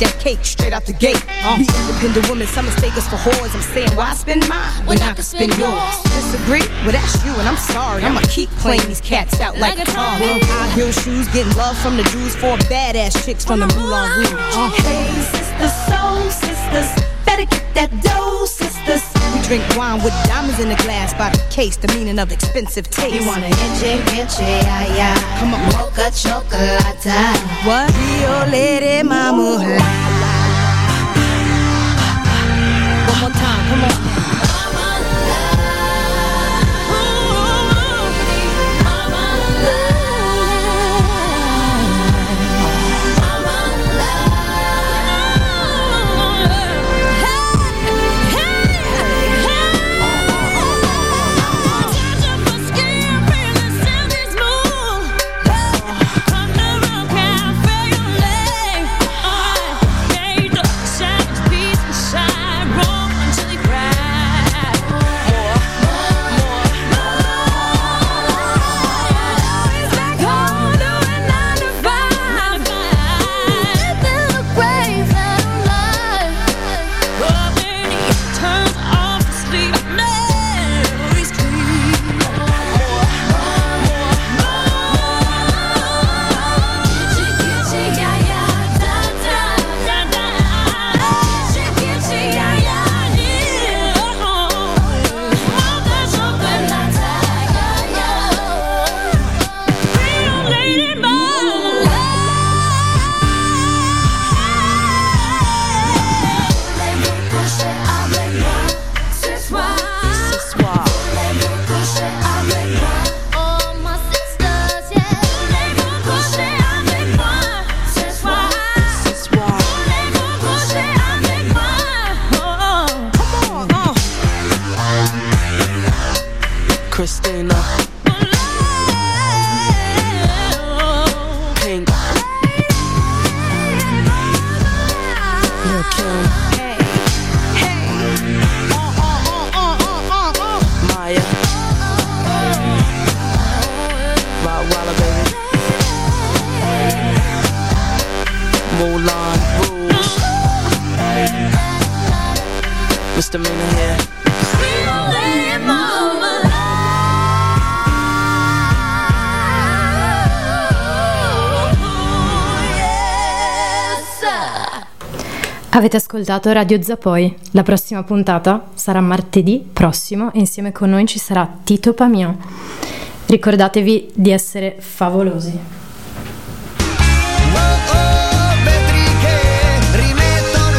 that cake straight out the gate. Be independent women, some mistake us for whores. I'm saying, why spend mine when I can spend yours? Disagree? Well, that's you, and I'm sorry. I'ma keep playing these cats out like, Like a car. High heel shoes, getting love from the Jews, four badass chicks from the Moulin Rouge. Uh, Hey, sisters, soul sisters, better get that dough, we drink wine with diamonds in the glass by the case, the meaning of expensive taste. You wanna itchy, itchy, yeah, yeah. Come on. Mocha chocolate. What? Rio Lady Mama. One more time, come on. Avete ascoltato Radio Zapoi. La prossima puntata sarà martedì prossimo e insieme con noi ci sarà Tito Pamion. Ricordatevi di essere favolosi.